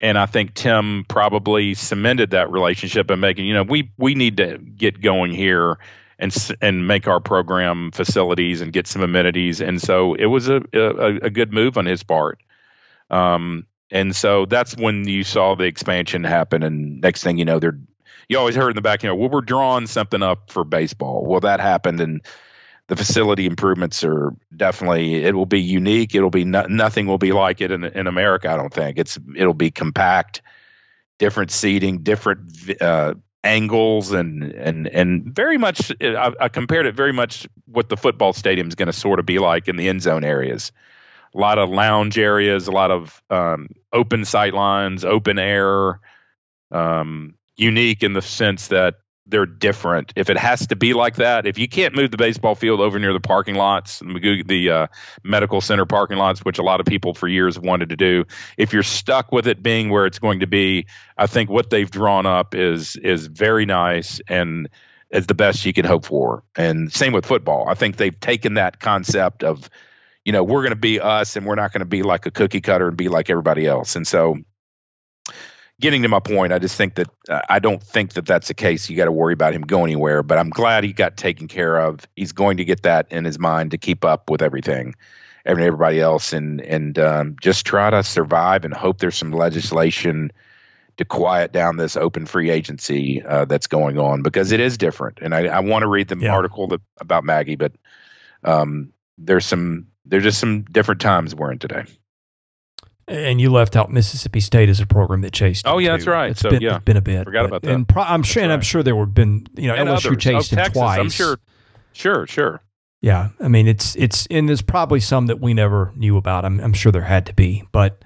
and I think Tim probably cemented that relationship by making, you know, we we need to get going here and and make our program facilities and get some amenities. And so it was a a, a good move on his part. Um, and so that's when you saw the expansion happen. And next thing you know, they're you always heard in the back, you know, well, we're drawing something up for baseball. Well, that happened, and the facility improvements are definitely it will be unique. It'll be no, nothing will be like it in in America. I don't think it's it'll be compact, different seating, different uh, angles, and and and very much. I, I compared it very much what the football stadium is going to sort of be like in the end zone areas. A lot of lounge areas, a lot of um, open sight lines, open air. Um, unique in the sense that they're different. If it has to be like that, if you can't move the baseball field over near the parking lots, the uh, medical center parking lots, which a lot of people for years wanted to do, if you're stuck with it being where it's going to be, I think what they've drawn up is is very nice and is the best you can hope for. And same with football. I think they've taken that concept of, you know, we're going to be us and we're not going to be like a cookie cutter and be like everybody else. And so getting to my point, I just think that uh, I don't think that that's the case. You got to worry about him going anywhere, but I'm glad he got taken care of. He's going to get that in his mind to keep up with everything, and everybody else, and and um, just try to survive and hope there's some legislation to quiet down this open free agency uh, that's going on because it is different. And I, I want to read the yeah. article that, about Maggie, but um, there's some there's just some different times we're in today. And you left out Mississippi State as a program that chased. Oh yeah, that's right. It's so been, yeah, it's been a bit. Forgot about that. And pro- I'm sure, and I'm sure there would have been, you know, and LSU others. Oh, chased oh, him Texas, twice. I'm sure. Sure, sure. Yeah, I mean, it's it's and there's probably some that we never knew about. I'm I'm sure there had to be, but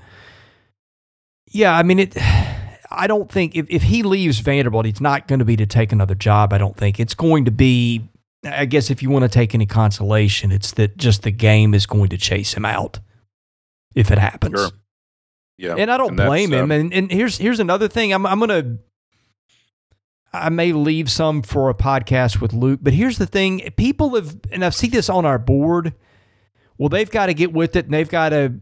yeah, I mean it. <sighs> I don't think if if he leaves Vanderbilt, he's not going to be to take another job. I don't think it's going to be. I guess if you want to take any consolation, it's that just the game is going to chase him out if it happens. Sure. Yeah, and I don't and blame him. uh, and and here's here's another thing. I'm I'm gonna. I may leave some for a podcast with Luke, but here's the thing: people have, and I've seen this on our board. Well, they've got to get with it, and they've got to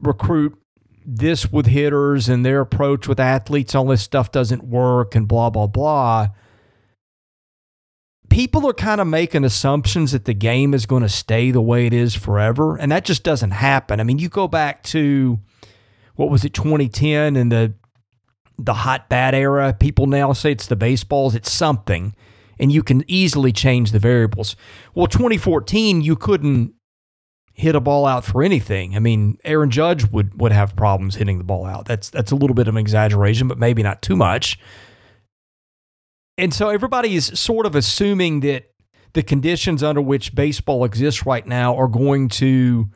recruit this with hitters, and their approach with athletes. All this stuff doesn't work, and blah blah blah. People are kind of making assumptions that the game is going to stay the way it is forever, and that just doesn't happen. I mean, you go back to what was it 2010 and the the hot bat era? People now say it's the baseballs it's something and you can easily change the variables. Well 2014 you couldn't hit a ball out for anything. I mean aaron judge would would have problems hitting the ball out. That's that's a little bit of an exaggeration but maybe not too much. And so everybody is sort of assuming that the conditions under which baseball exists right now are going to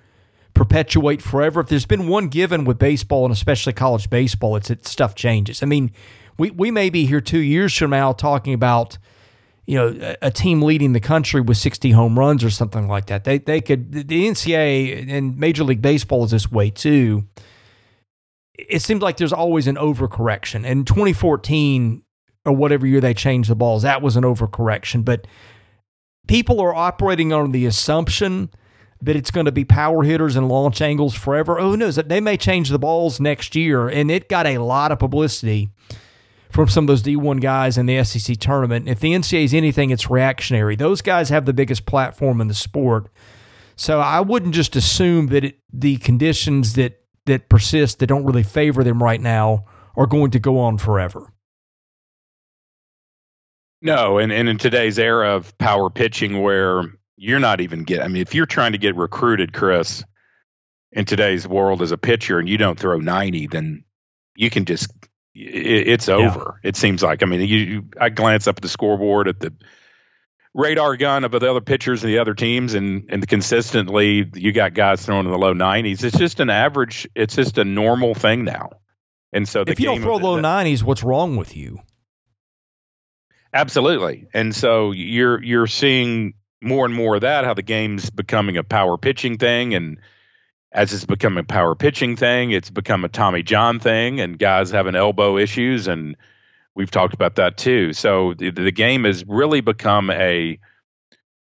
perpetuate forever. If there's been one given with baseball and especially college baseball, it's that stuff changes. I mean, we, we may be here two years from now talking about, you know, a, a team leading the country with 60 home runs or something like that. They, they could, the NCAA and Major League Baseball is this way too. It seems like there's always an overcorrection. In 2014 or whatever year they changed the balls, that was an overcorrection. But people are operating on the assumption – that it's going to be power hitters and launch angles forever. Oh, who knows? They may change the balls next year, and it got a lot of publicity from some of those D1 guys in the SEC tournament. If the NCAA is anything, it's reactionary. Those guys have the biggest platform in the sport. So I wouldn't just assume that it, the conditions that that persist that don't really favor them right now are going to go on forever. No, and, and in today's era of power pitching where you're not even get. I mean, if you're trying to get recruited, Chris, in today's world as a pitcher, and you don't throw 90, then you can just it, it's over. Yeah. It seems like. I mean, you, you, I glance up at the scoreboard at the radar gun of the other pitchers and the other teams, and and consistently you got guys throwing in the low 90s. It's just an average. It's just a normal thing now. And so if you don't throw low 90s, what's wrong with you? Absolutely. And so you're you're seeing more and more of that, how the game's becoming a power pitching thing. And as it's becoming a power pitching thing, it's become a Tommy John thing, and guys having elbow issues. And we've talked about that too. So the, the game has really become a,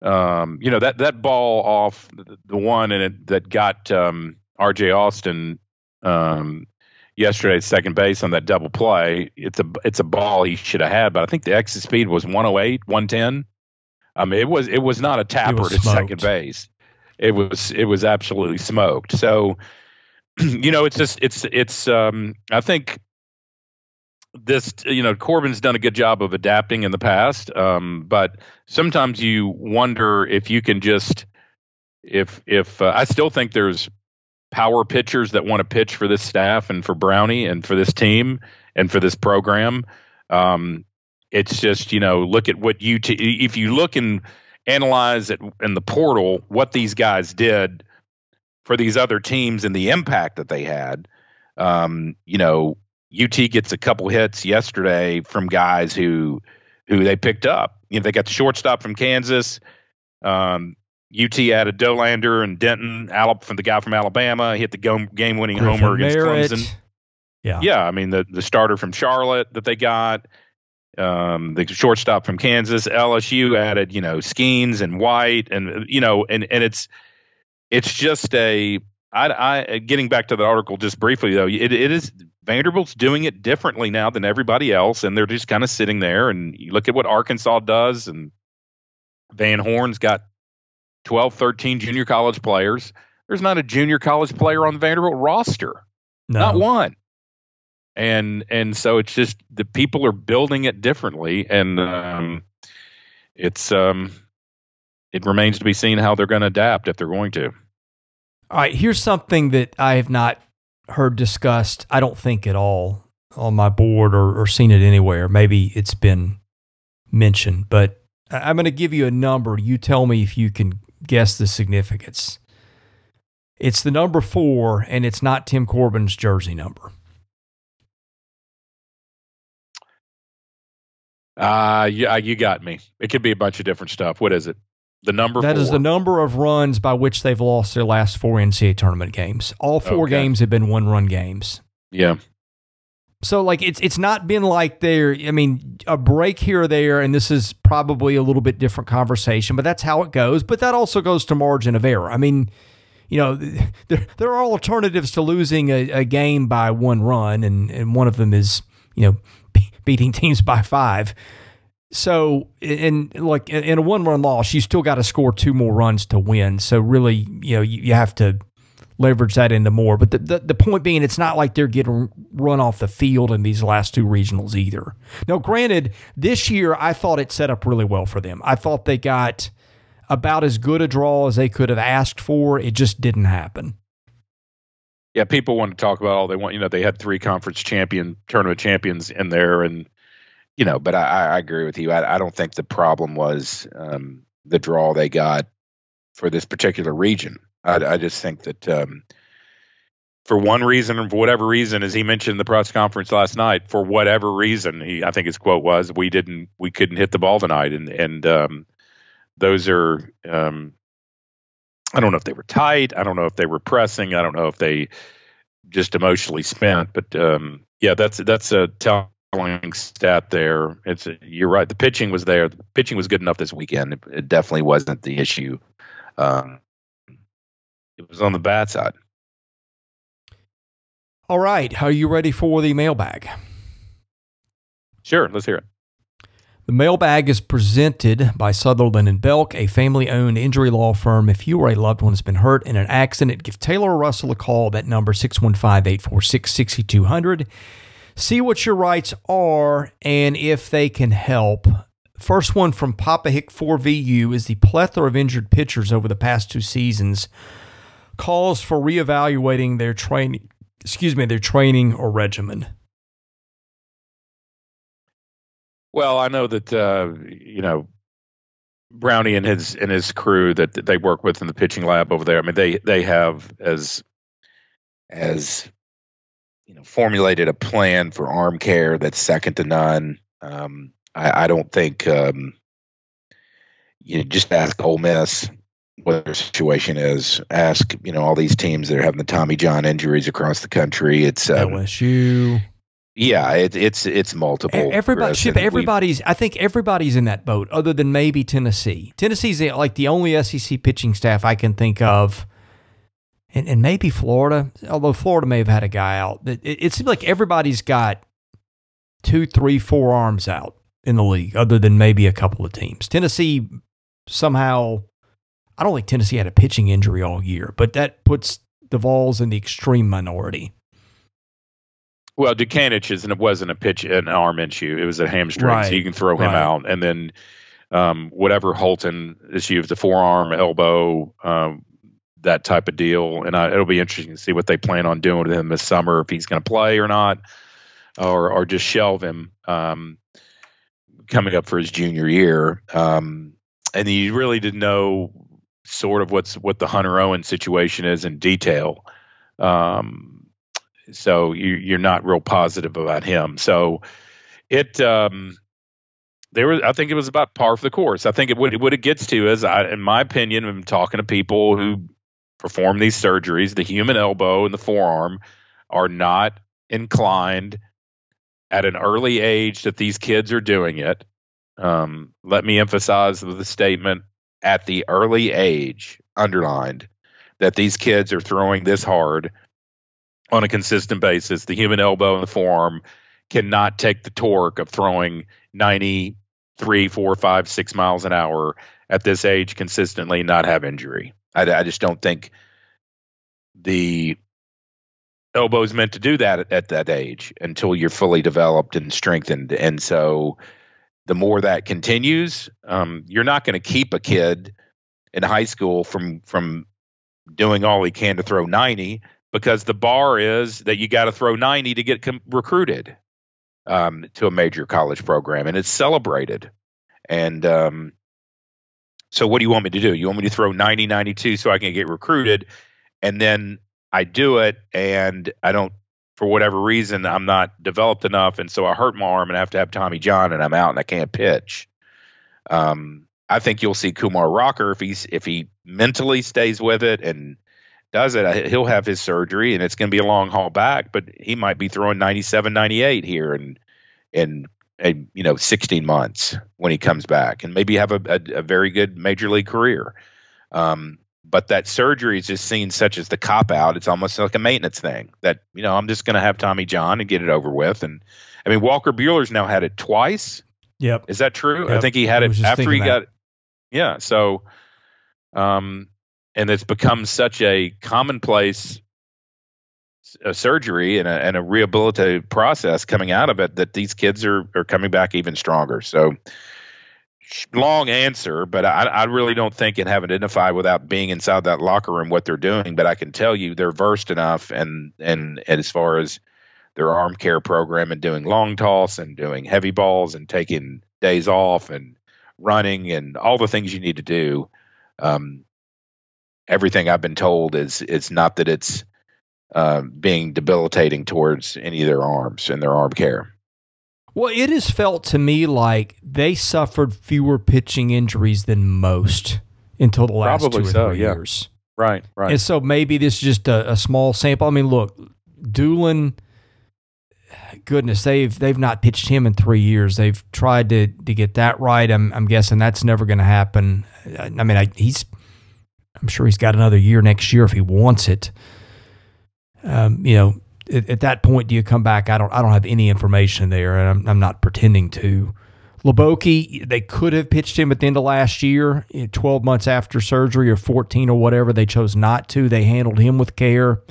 um, you know, that, that ball off the one and it, that got um, RJ Austin um, yesterday at second base on that double play. It's a it's a ball he should have had, but I think the exit speed was 108, 110. I mean, it was it was not a tapper to second base. It was it was absolutely smoked. So, <clears throat> you know, it's just it's it's. Um, I think this you know Corbin's done a good job of adapting in the past, um, but sometimes you wonder if you can just if if uh, I still think there's power pitchers that want to pitch for this staff and for Brownie and for this team and for this program. Um, it's just you know look at what you t- if you look and analyze it in the portal what these guys did for these other teams and the impact that they had. Um, you know, UT gets a couple hits yesterday from guys who who they picked up. You know, they got the shortstop from Kansas. Um, UT added Dollander and Denton, from the guy from Alabama, hit the game winning homer against Merritt. Clemson. Yeah, yeah. I mean the the starter from Charlotte that they got, um, the shortstop from Kansas. LSU added you know Skenes and White, and you know, and and it's it's just a I, I getting back to the article just briefly though, it, it is Vanderbilt's doing it differently now than everybody else, and they're just kind of sitting there. And you look at what Arkansas does, and Van Horn's got 12, 13 junior college players. There's not a junior college player on the Vanderbilt roster, no. not one. And and so it's just the people are building it differently, and um, it's um, it remains to be seen how they're going to adapt if they're going to. All right, here's something that I have not heard discussed, I don't think at all on my board or, or seen it anywhere. Maybe it's been mentioned, but I'm going to give you a number. You tell me if you can guess the significance. It's the number four, and it's not Tim Corbin's jersey number. Uh, yeah, you got me. It could be a bunch of different stuff. What is it? The number That four. is the number of runs by which they've lost their last four NCAA tournament games. All four Okay. games have been one run games. Yeah. So like it's it's not been like there. I mean, a break here or there, and this is probably a little bit different conversation, but that's how it goes. But that also goes to margin of error. I mean, you know, <laughs> there there are alternatives to losing a, a game by one run, and and one of them is you know beating <laughs> teams by five. So in like in a one run loss, you still got to score two more runs to win. So really, you know, you, you have to leverage that into more. But the, the, the point being, it's not like they're getting run off the field in these last two regionals either. Now, granted, this year I thought it set up really well for them. I thought they got about as good a draw as they could have asked for. It just didn't happen. Yeah, people want to talk about all they want. You know, they had three conference champion tournament champions in there, and you know, but I, I agree with you. I, I don't think the problem was um, the draw they got for this particular region. I, I just think that um, for one reason or for whatever reason, as he mentioned in the press conference last night, for whatever reason, he I think his quote was, "We didn't, we couldn't hit the ball tonight," and and um, those are. Um, I don't know if they were tight. I don't know if they were pressing. I don't know if they just emotionally spent. But um, yeah, that's that's a telling stat there. It's you're right. The pitching was there. The pitching was good enough this weekend. It, it definitely wasn't the issue. Um, it was on the bad side. All right. Are you ready for the mailbag? Sure, let's hear it. The mailbag is presented by Sutherland and Belk, a family owned injury law firm. If you or a loved one has been hurt in an accident, give Taylor or Russell a call. That number 615 846 6200. See what your rights are and if they can help. First one from Papa Hick 4VU is the plethora of injured pitchers over the past two seasons calls for reevaluating their training excuse me, their training or regimen. Well, I know that uh, you know Brownie and his and his crew that, that they work with in the pitching lab over there. I mean, they they have as as you know formulated a plan for arm care that's second to none. Um, I, I don't think um, you know, just ask Ole Miss what their situation is. Ask you know all these teams that are having the Tommy John injuries across the country. It's um, LSU. Yeah, it, it's it's multiple. Everybody, Chris, Chip, and we've- everybody's. I think everybody's in that boat, other than maybe Tennessee. Tennessee's the, like the only SEC pitching staff I can think of, and, and maybe Florida. Although Florida may have had a guy out. It, it, it seems like everybody's got two, three, four arms out in the league, other than maybe a couple of teams. Tennessee somehow. I don't think Tennessee had a pitching injury all year, but that puts the Vols in the extreme minority. Well, Dutkanych is and it wasn't a pitch an arm issue; it was a hamstring, Right, so you can throw him right. out. And then um, whatever Holton issue, the forearm, elbow, um, that type of deal. And I, it'll be interesting to see what they plan on doing with him this summer, if he's going to play or not, or or just shelve him um, coming up for his junior year. Um, and you really didn't know sort of what's what the Hunter Owen situation is in detail. Um, so you, you're not real positive about him. So it, um, there was I think it was about par for the course. I think it what, what it gets to is I, in my opinion, I'm talking to people who perform these surgeries, the human elbow and the forearm are not inclined at an early age that these kids are doing it. Um, let me emphasize the statement at the early age, underlined, that these kids are throwing this hard on a consistent basis. The human elbow and the forearm cannot take the torque of throwing 93, 4, 5, 6 miles an hour at this age consistently not have injury. I, I just don't think the elbow is meant to do that at, at that age until you're fully developed and strengthened. And so the more that continues, um, you're not going to keep a kid in high school from from doing all he can to throw 90 because the bar is that you got to throw 90 to get com- recruited um, to a major college program, and it's celebrated. And um, so, what do you want me to do? You want me to throw 90, 92 so I can get recruited, and then I do it, and I don't, for whatever reason, I'm not developed enough, and so I hurt my arm and I have to have Tommy John, and I'm out and I can't pitch. Um, I think you'll see Kumar Rocker if he's if he mentally stays with it and does it, he'll have his surgery and it's going to be a long haul back, but he might be throwing 97, 98 here and and, in you know 16 months when he comes back and maybe have a, a, a very good major league career. Um, but that surgery is just seen such as the cop out. It's almost like a maintenance thing that, you know, I'm just going to have Tommy John and get it over with. And I mean, Walker Buehler's now had it twice. Yep. Is that true? Yep. I think he had I it after he got, yeah. So, um, and it's become such a commonplace a surgery and a, and a rehabilitative process coming out of it that these kids are, are coming back even stronger. So, long answer, but I, I really don't think and have identified without being inside that locker room what they're doing. But I can tell you they're versed enough, and and, and as far as their arm care program and doing long toss and doing heavy balls and taking days off and running and all the things you need to do. Um, everything I've been told is it's not that it's uh, being debilitating towards any of their arms and their arm care. Well, it has felt to me like they suffered fewer pitching injuries than most until the last Probably two or so, three yeah. years. Right, right. And so maybe this is just a, a small sample. I mean, look, Doolin, goodness, they've they've not pitched him in three years. They've tried to to get that right. I'm I'm guessing that's never going to happen. I, I mean, I, he's I'm sure he's got another year next year if he wants it. Um, you know, at, at, that point, do you come back? I don't. I don't have any information there, and I'm, I'm not pretending to. Hliboki, they could have pitched him at the end of last year, 12 months after surgery or 14 or whatever. They chose not to. They handled him with care.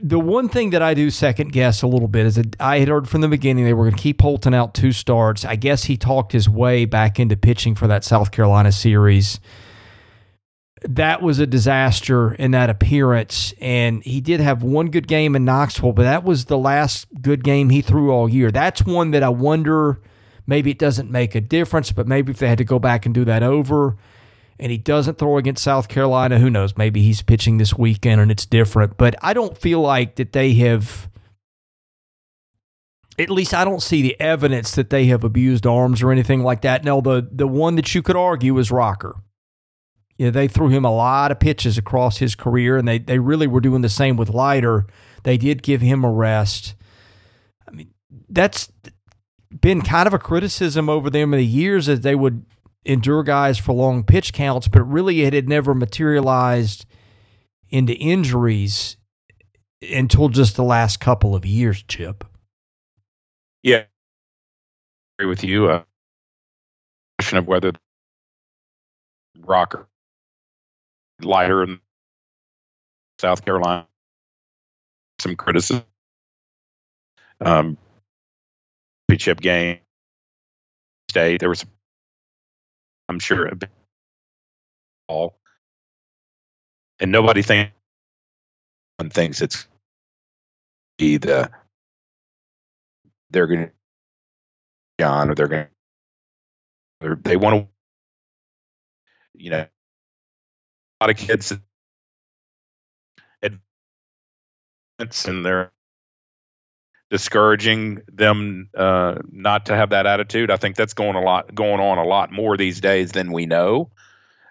The one thing that I do second guess a little bit is that I had heard from the beginning they were going to keep Holton out two starts. I guess he talked his way back into pitching for that South Carolina series that was a disaster in that appearance. And he did have one good game in Knoxville, but that was the last good game he threw all year. That's one that I wonder maybe it doesn't make a difference, but maybe if they had to go back and do that over and he doesn't throw against South Carolina, who knows? Maybe he's pitching this weekend and it's different. But I don't feel like that they have. At least I don't see the evidence that they have abused arms or anything like that. Now, the the one that you could argue is Rocker you know, they threw him a lot of pitches across his career, and they, they really were doing the same with Leiter. They did give him a rest. I mean, that's been kind of a criticism over them in the years that they would endure guys for long pitch counts, but really it had never materialized into injuries until just the last couple of years, Chip. Yeah, I agree with you. Uh, question of whether Rocker Leiter in South Carolina. Some criticism. Um, chip game state. There was, I'm sure, a all, and nobody thinks think thinks it's be the they're going to John or they're going to they want to you know of kids and they're discouraging them uh, not to have that attitude. I think that's going a lot going on a lot more these days than we know.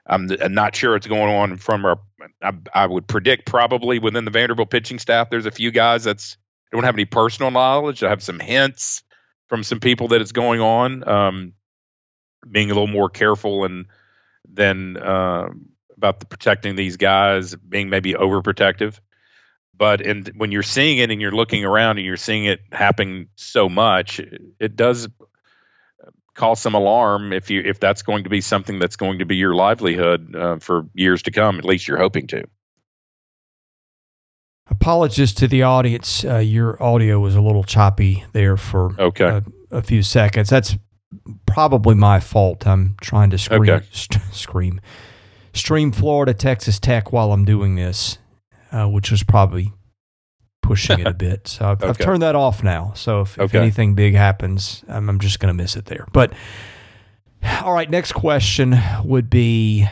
I'm, I'm not sure it's going on from our. I, I, would predict probably within the Vanderbilt pitching staff, there's a few guys that's don't have any personal knowledge. I have some hints from some people that it's going on, um, being a little more careful and than uh, about the protecting these guys, being maybe overprotective. But and when you're seeing it and you're looking around and you're seeing it happen so much, it does cause some alarm if you if that's going to be something that's going to be your livelihood uh, for years to come. At least you're hoping to. Apologies to the audience. Uh, your audio was a little choppy there for okay. a, a few seconds. That's probably my fault. I'm trying to scream, okay. st- <laughs> scream, stream Florida Texas Tech while I'm doing this, uh, which was probably pushing it a <laughs> bit. So I've, okay. I've, turned that off now. So if, if anything big happens, I'm, I'm just going to miss it there. But all right, next question would be.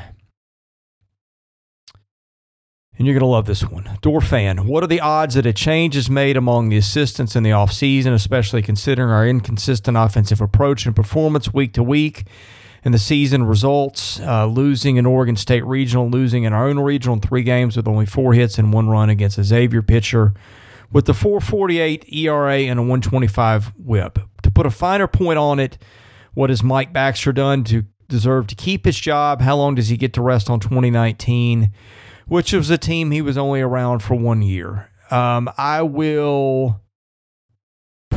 And you're going to love this one. Door fan, what are the odds that a change is made among the assistants in the offseason, especially considering our inconsistent offensive approach and performance week to week? And the season results, uh, losing in Oregon State Regional, losing in our own regional in three games with only four hits and one run against a Xavier pitcher with the 448 ERA and a 125 whip. To put a finer point on it, what has Mike Baxter done to deserve to keep his job? How long does he get to rest on 2019, which was a team he was only around for one year? Um, I will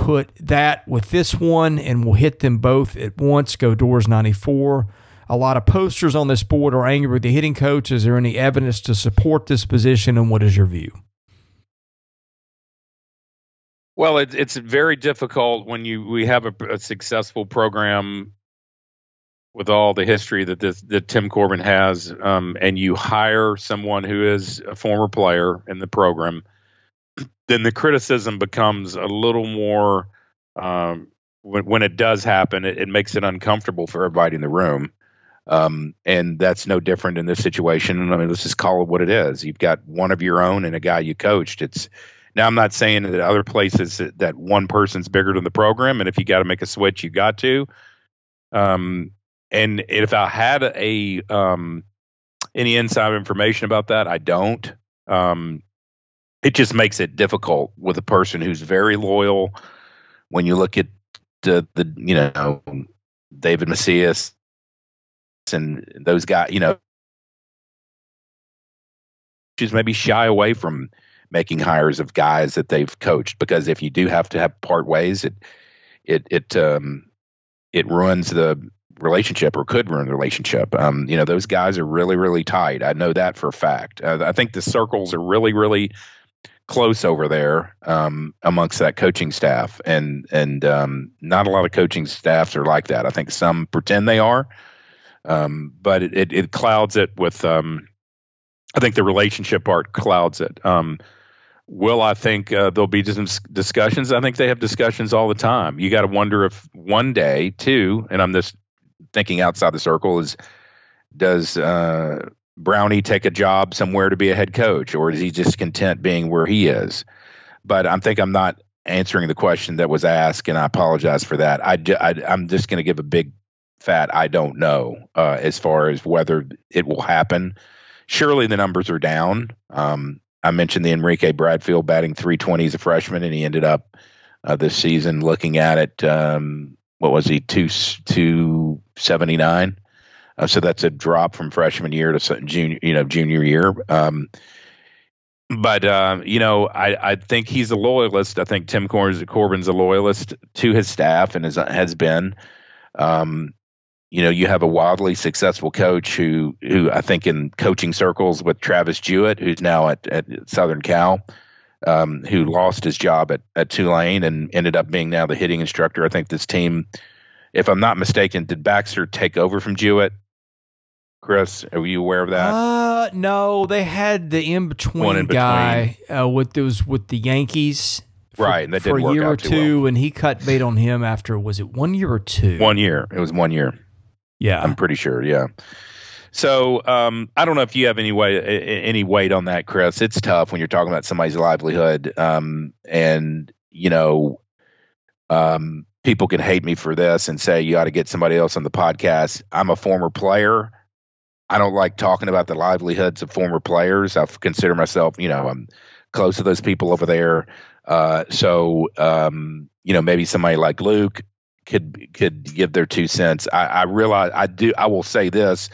put that with this one and we'll hit them both at once. Go Dores 94. A lot of posters on this board are angry with the hitting coach. Is there any evidence to support this position and what is your view? Well, it, it's very difficult when you we have a, a, successful program with all the history that this that Tim Corbin has, um, and you hire someone who is a former player in the program then the criticism becomes a little more um, when, when it does happen, it, it, makes it uncomfortable for everybody in the room. Um, and that's no different in this situation. I mean, let's just call it what it is. You've got one of your own and a guy you coached. It's now I'm not saying that other places that, that one person's bigger than the program, and if you got to make a switch, you got to. Um, and if I had a um, any inside information about that, I don't. Um, it just makes it difficult with a person who's very loyal. When you look at the, the you know David Macias and those guys, you know, just maybe shy away from making hires of guys that they've coached because if you do have to have part ways, it it it um it ruins the relationship or could ruin the relationship. Um, you know, those guys are really really tight. I know that for a fact. Uh, I think the circles are really really close over there um, amongst that coaching staff, and and um, not a lot of coaching staffs are like that. I think some pretend they are, um, but it, it, it, clouds it with. Um, I think the relationship part clouds it. Um, will I think uh, there'll be some discussions? I think they have discussions all the time. You got to wonder if one day, too, and I'm just thinking outside the circle is does uh, Brownie take a job somewhere to be a head coach, or is he just content being where he is? But I think I'm not answering the question that was asked, and I apologize for that. I, I am just going to give a big fat I don't know uh, as far as whether it will happen. Surely the numbers are down. Um, I mentioned the Enrique Bradfield batting 320 as a freshman, and he ended up uh, this season looking at it. Um, what was he two two seventy nine? Uh, so that's a drop from freshman year to junior, you know, junior year. Um, but uh, you know, I, I think he's a loyalist. I think Tim Corbin's a loyalist to his staff and has been. Um, you know, you have a wildly successful coach who, who I think in coaching circles with Travis Jewett, who's now at, at Southern Cal, um, who lost his job at, at Tulane and ended up being now the hitting instructor. I think this team, if I'm not mistaken, did Baxter take over from Jewett? Chris, are you aware of that? Uh, no, they had the in between guy uh, with those with the Yankees. For, right, and that for a year or two, well. and he cut bait on him after was it one year or two? One year. It was one year. Yeah, I'm pretty sure. Yeah. So um, I don't know if you have any way any weight on that, Chris. It's tough when you're talking about somebody's livelihood, um, and you know um, people can hate me for this and say you ought to get somebody else on the podcast. I'm a former player. I don't like talking about the livelihoods of former players. I consider myself, you know, I'm close to those people over there. Uh, so, um, you know, maybe somebody like Luke could could give their two cents. I, I realize I do. I will say this: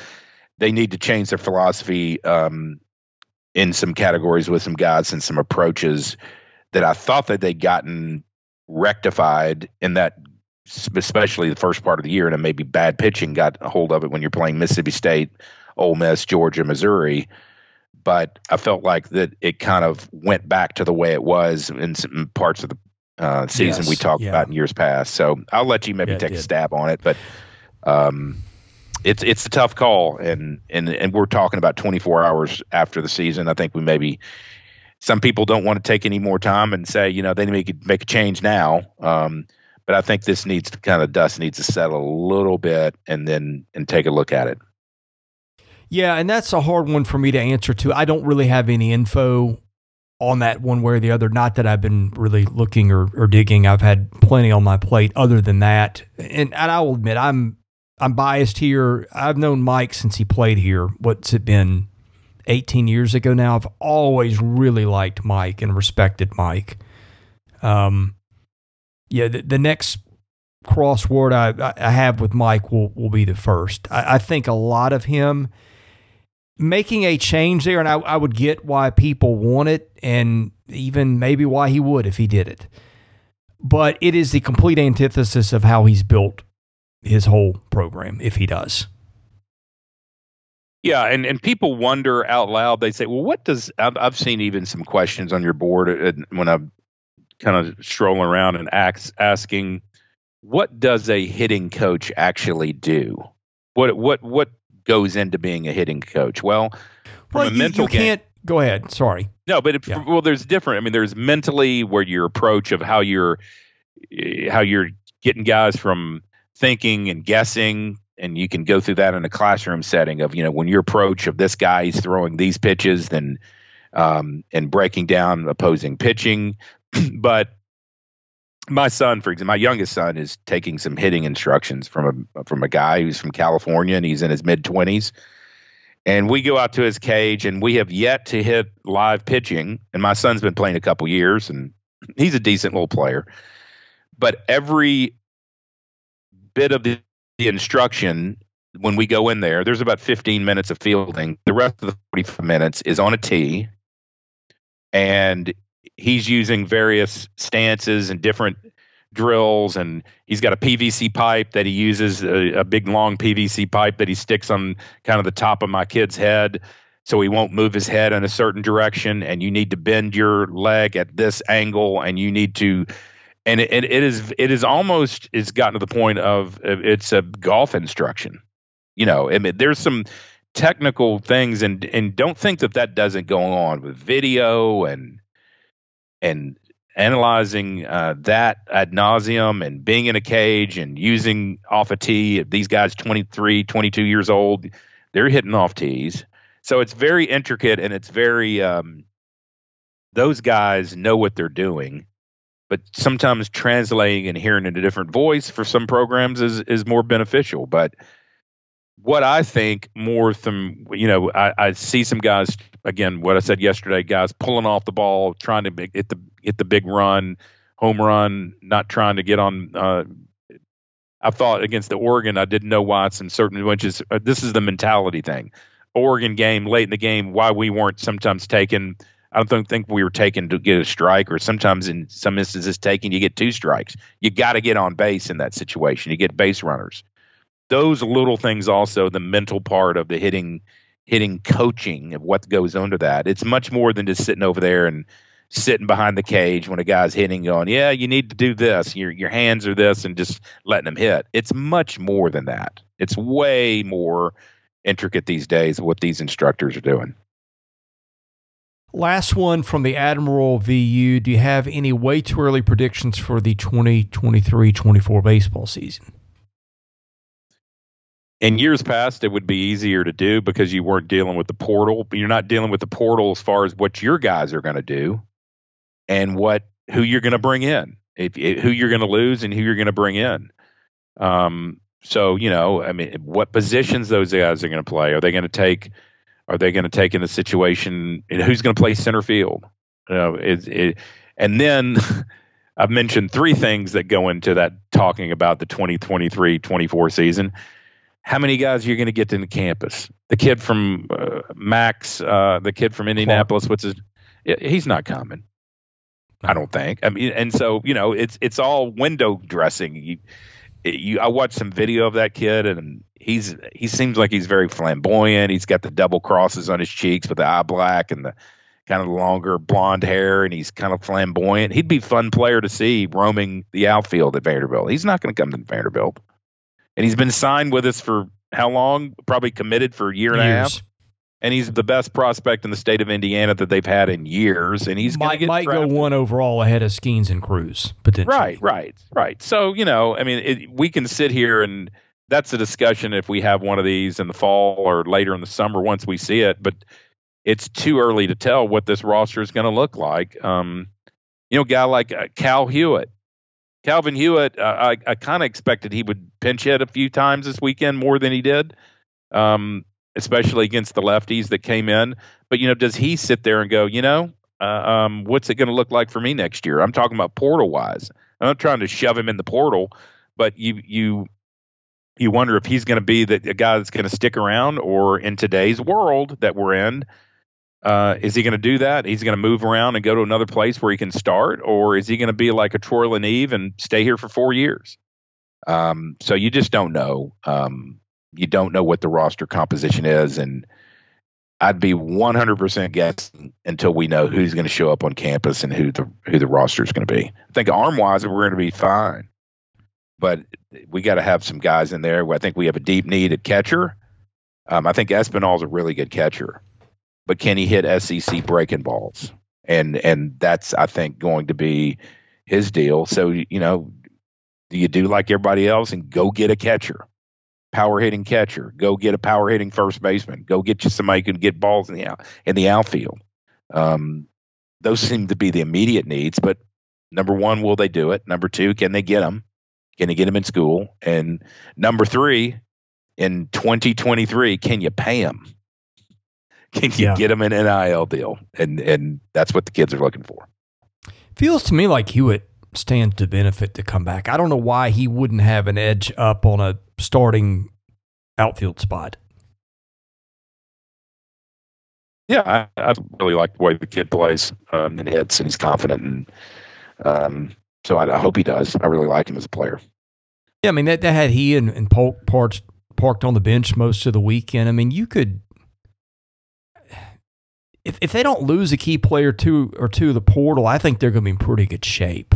they need to change their philosophy um, in some categories with some guys and some approaches that I thought that they'd gotten rectified in that especially the first part of the year and maybe bad pitching got a hold of it when you're playing Mississippi State, Ole Miss, Georgia, Missouri. But I felt like that it kind of went back to the way it was in some parts of the uh, season yes, we talked yeah. about in years past. So I'll let you maybe yeah, take a stab on it, but um, it's it's a tough call, and and and we're talking about 24 hours after the season. I think we maybe some people don't want to take any more time and say, you know, they make make a change now. Um, but I think this needs to kind of dust needs to settle a little bit and then and take a look at it. Yeah, and that's a hard one for me to answer to. I don't really have any info on that one way or the other. Not that I've been really looking or, or digging. I've had plenty on my plate other than that. And, and I will admit I'm I'm biased here. I've known Mike since he played here. What's it been? 18 years ago now. I've always really liked Mike and respected Mike. Um, yeah, the, the next crossword I, I have with Mike will, will be the first. I, I think a lot of him making a change there, and I, I would get why people want it and even maybe why he would if he did it. But it is the complete antithesis of how he's built his whole program if he does. Yeah, and, and people wonder out loud. They say, "Well, what does?" I've, I've seen even some questions on your board when I'm kind of strolling around and ask, asking, "What does a hitting coach actually do? What what what goes into being a hitting coach?" Well, well, you, mental you can't. Game, go ahead. Sorry. No, but it, yeah. well, there's different. I mean, there's mentally where your approach of how you're eh, how you're getting guys from thinking and guessing and you can go through that in a classroom setting of you know when your approach of this guy is throwing these pitches then um, and breaking down opposing pitching <clears throat> but my son for example my youngest son is taking some hitting instructions from a from a guy who's from california and he's in his mid 20s and we go out to his cage and we have yet to hit live pitching. And my son's been playing a couple years and he's a decent little player. But every bit of the the instruction when we go in there, there's about 15 minutes of fielding. The rest of the 45 minutes is on a tee, and he's using various stances and different drills. And he's got a PVC pipe that he uses, a, a big long PVC pipe that he sticks on kind of the top of my kid's head so he won't move his head in a certain direction. And you need to bend your leg at this angle, and you need to and it, it is it is almost it's gotten to the point of it's a golf instruction. You know, I mean, there's some technical things, and and don't think that that doesn't go on with video and and analyzing uh, that ad nauseum and being in a cage and using off a tee. These guys, 23, 22 years old, they're hitting off tees. So it's very intricate and it's very, um, those guys know what they're doing but sometimes translating and hearing in a different voice for some programs is is more beneficial. But what I think more from you know, I, I see some guys again. What I said yesterday, guys pulling off the ball, trying to hit the hit the big run, home run, not trying to get on. Uh, I thought against the Oregon, I didn't know why in certain which is uh, this is the mentality thing. Oregon game late in the game, why we weren't sometimes taking I don't think we were taken to get a strike, or sometimes in some instances, taking you get two strikes. You got to get on base in that situation. You get base runners. Those little things, also the mental part of the hitting, hitting coaching of what goes under that. It's much more than just sitting over there and sitting behind the cage when a guy's hitting, going, "Yeah, you need to do this. Your your hands are this," and just letting them hit. It's much more than that. It's way more intricate these days. What these instructors are doing. Last one from the Admiral VU. Do you have any way too early predictions for the 2023 24 baseball season? In years past, it would be easier to do because you weren't dealing with the portal. But you're not dealing with the portal as far as what your guys are going to do and what who you're going to bring in. if, if, who you're going to lose and who you're going to bring in. Um, so you know, I mean, what positions those guys are going to play? Are they going to take? Are they going to take in the situation? Who's going to play center field? You know, it, it, and then <laughs> I've mentioned three things that go into that talking about the 2023-24 season. How many guys you're you going to get to the campus? The kid from uh, Max, uh, the kid from Indianapolis, what's his? He's not coming. I don't think. I mean, and so you know, it's it's all window dressing. You, you, I watched some video of that kid, and he's he seems like he's very flamboyant. He's got the double crosses on his cheeks with the eye black and the kind of longer blonde hair, and he's kind of flamboyant. He'd be fun player to see roaming the outfield at Vanderbilt. He's not going to come to Vanderbilt, and he's been signed with us for how long? Probably committed for a year and Years. a half and he's the best prospect in the state of Indiana that they've had in years. And he's might might go one overall ahead of Skenes and Crews potentially. Right, right, right. So you know, I mean, it, we can sit here and that's a discussion if we have one of these in the fall or later in the summer once we see it. But it's too early to tell what this roster is going to look like. Um, you know, a guy like uh, Cal Hewitt. Calvin Hewitt, uh, I, I kind of expected he would pinch hit a few times this weekend more than he did. Um, especially against the lefties that came in. But you know, does he sit there and go, you know, uh, um, what's it going to look like for me next year? I'm talking about portal wise. I'm not trying to shove him in the portal, but you you you wonder if he's going to be the, guy that's going to stick around, or in today's world that we're in, uh, is he going to do that? He's going to move around and go to another place where he can start, or is he going to be like a Troy LaNeve and stay here for four years? Um, so you just don't know. Um, you don't know what the roster composition is, and I'd be 100% guessing until we know who's going to show up on campus and who the who the roster is going to be. I think arm wise, we're going to be fine, but we got to have some guys in there. I think we have a deep need at catcher. Um, I think Espinal's a really good catcher, but can he hit SEC breaking balls? And and that's I think going to be his deal. So you know, do you do like everybody else and go get a catcher? power hitting catcher. Go get a power hitting first baseman. Go get you somebody who can get balls in the out in the outfield. Um, those seem to be the immediate needs. But number one, will they do it? Number two, can they get them? Can they get them in school? And number three, in 2023, can you pay them? <laughs> Can you yeah. get them an NIL deal? And and that's what the kids are looking for. Feels to me like Hewitt stands to benefit to come back. I don't know why he wouldn't have an edge up on a starting outfield spot. Yeah, I, I really like the way the kid plays um, and hits, and he's confident, and um, so I, I, hope he does. I really like him as a player. Yeah, I mean that, that had he and, and Polk parked parked on the bench most of the weekend. I mean, you could if if they don't lose a key player two or two of the portal, I think they're going to be in pretty good shape.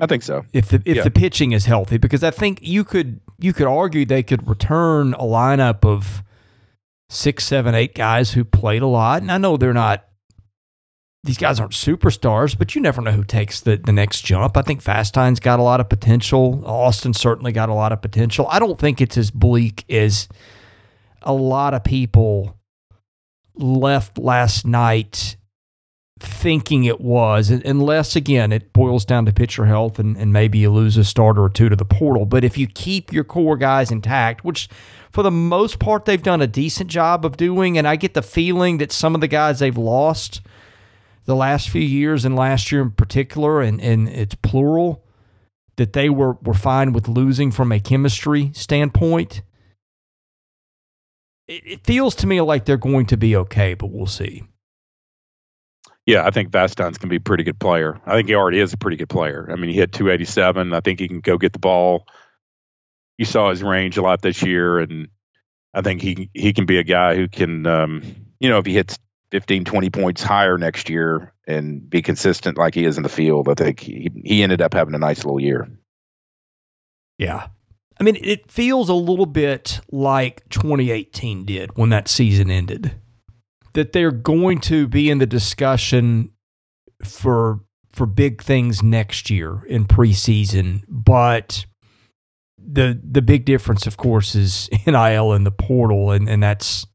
I think so. If the if yeah. the pitching is healthy, because I think you could you could argue they could return a lineup of six, seven, eight guys who played a lot, and I know they're not. These guys aren't superstars, but you never know who takes the, the next jump. I think Vastine's got a lot of potential. Austin certainly got a lot of potential. I don't think it's as bleak as a lot of people left last night thinking it was, unless again it boils down to pitcher health and, and maybe you lose a starter or two to the portal. But if you keep your core guys intact, which for the most part they've done a decent job of doing, and I get the feeling that some of the guys they've lost the last few years and last year in particular, and, and it's plural, that they were, were fine with losing from a chemistry standpoint. It, it feels to me like they're going to be okay, but we'll see. Yeah, I think Vastines can be a pretty good player. I think he already is a pretty good player. I mean, he hit 287. I think he can go get the ball. You saw his range a lot this year, and I think he he can be a guy who can, um, you know, if he hits 15, 20 points higher next year and be consistent like he is in the field, I think he, he ended up having a nice little year. Yeah. I mean, it feels a little bit like 2018 did when that season ended that they're going to be in the discussion for for big things next year in preseason, but the the big difference, of course, is <laughs> NIL and the portal, and and that's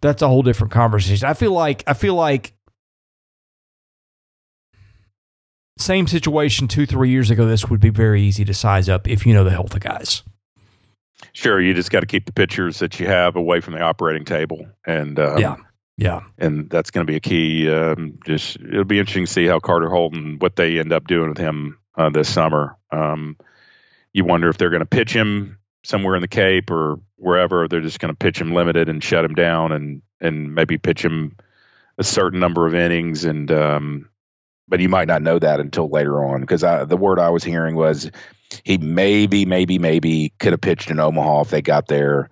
that's a whole different conversation. I feel like I feel like same situation two, three years ago, this would be very easy to size up if you know the health of guys. Sure, you just got to keep the pitchers that you have away from the operating table, and um, yeah, yeah, and that's going to be a key. Um, just it'll be interesting to see how Carter Holton what they end up doing with him uh, this summer. Um, you wonder if they're going to pitch him somewhere in the Cape or wherever. They're just going to pitch him limited and shut him down, and and maybe pitch him a certain number of innings and um, but you might not know that until later on because the word I was hearing was he maybe, maybe, maybe could have pitched in Omaha if they got there.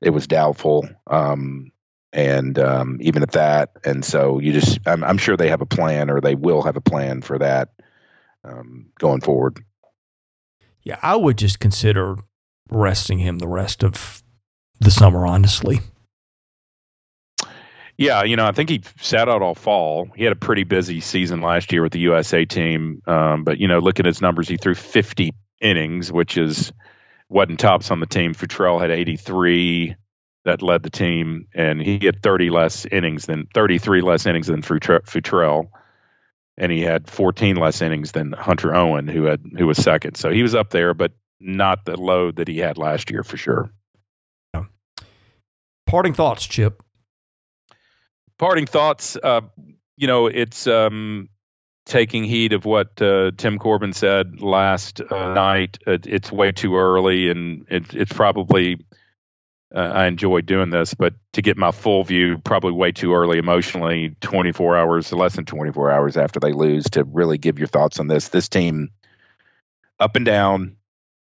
It was doubtful, um, and um, even at that, and so you just, I'm, I'm, sure they have a plan, or they will have a plan for that um, going forward. Yeah, I would just consider resting him the rest of the summer, honestly. Yeah, you know, I think he sat out all fall. He had a pretty busy season last year with the USA team, um, but you know, look at his numbers. He threw 50 innings, which is wasn't tops on the team. Futrell had 83 that led the team, and he had 30 less innings than 33 less innings than Futrell, and he had 14 less innings than Hunter Owen, who had who was second. So he was up there, but not the load that he had last year for sure. Parting thoughts, Chip parting thoughts. Uh, you know, it's um, taking heed of what uh, Tim Corbin said last uh, night. It, it's way too early, and it, it's probably. Uh, I enjoy doing this, but to get my full view, probably way too early emotionally. Twenty four hours, less than twenty four hours after they lose, to really give your thoughts on this. This team, up and down,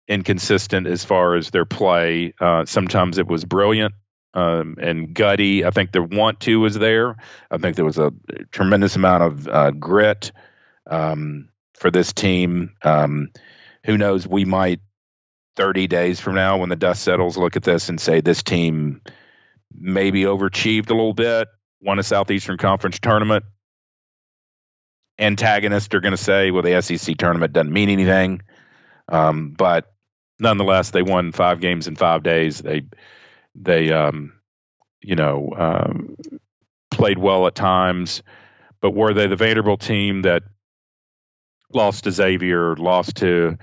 inconsistent as far as their play. Uh, sometimes it was brilliant um, and gutty. I think the want to was there. I think there was a tremendous amount of uh, grit um, for this team. Um, who knows? We might 30 days from now, when the dust settles, look at this and say this team maybe overachieved a little bit, won a Southeastern Conference tournament. Antagonists are going to say, well, the SEC tournament doesn't mean anything. Um, but nonetheless, they won five games in five days. They they, um, you know, um, played well at times, but were they the Vanderbilt team that lost to Xavier, lost to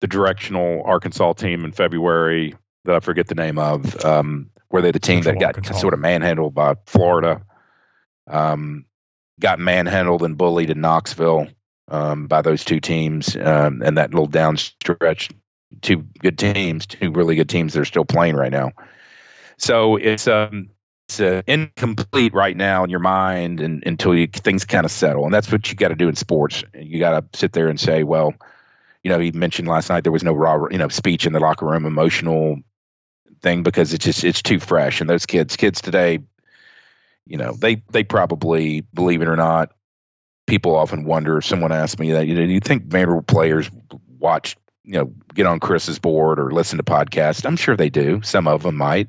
the directional Arkansas team in February that I forget the name of? Um, were they the team Central that got Arkansas. sort of manhandled by Florida? Um, got manhandled and bullied in Knoxville um, by those two teams, um, and that little down stretch. Two good teams, two really good teams that are still playing right now. So it's um it's uh, incomplete right now in your mind and, until you, things kind of settle, and that's what you got to do in sports. You got to sit there and say, well, you know, he mentioned last night there was no raw, you know, speech in the locker room, emotional thing because it's just it's too fresh. And those kids, kids today, you know, they they probably believe it or not. People often wonder. Someone asked me that. You know, do you think Vanderbilt players watch, you know, get on Chris's board or listen to podcasts? I'm sure they do. Some of them might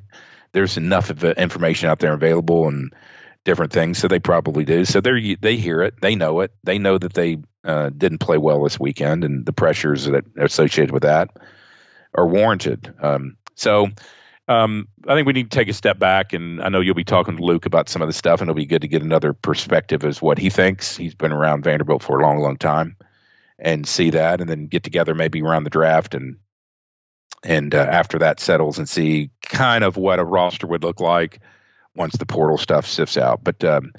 there's enough of information out there available and different things, so they probably do. So they they hear it, they know it, they know that they uh, didn't play well this weekend, and the pressures that are associated with that are warranted. Um, so. Um, I think we need to take a step back, and I know you'll be talking to Luke about some of the stuff, and it'll be good to get another perspective as what he thinks. He's been around Vanderbilt for a long, long time, and see that, and then get together maybe around the draft and and uh, after that settles and see kind of what a roster would look like once the portal stuff sifts out. But um,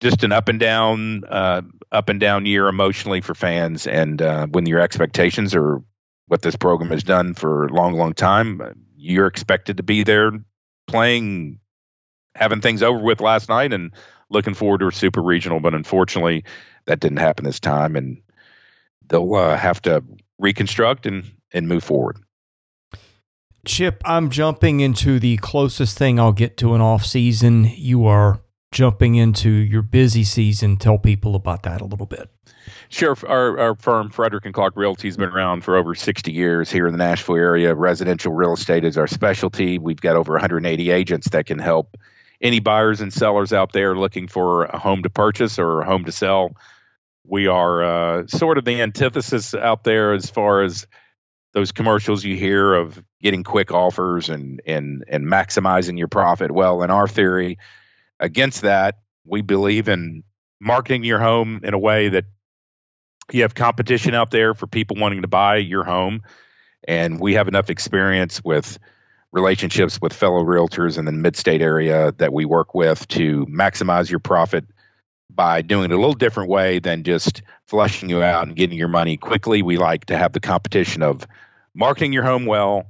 just an up and down, uh, up and down year emotionally for fans, and uh, when your expectations are what this program has done for a long, long time, you're expected to be there playing, having things over with last night, and looking forward to a super regional. But unfortunately, that didn't happen this time, and they'll uh, have to reconstruct and and move forward. Chip, I'm jumping into the closest thing I'll get to an off season. You are jumping into your busy season. Tell people about that a little bit. Sure. Our, our firm, Fridrich and Clark Realty, has been around for over 60 years here in the Nashville area. Residential real estate is our specialty. We've got over 180 agents that can help any buyers and sellers out there looking for a home to purchase or a home to sell. We are uh, sort of the antithesis out there as far as those commercials you hear of getting quick offers and and and maximizing your profit. Well, in our theory, against that, we believe in marketing your home in a way that you have competition out there for people wanting to buy your home, and we have enough experience with relationships with fellow realtors in the mid-state area that we work with to maximize your profit by doing it a little different way than just flushing you out and getting your money quickly. We like to have the competition of marketing your home well,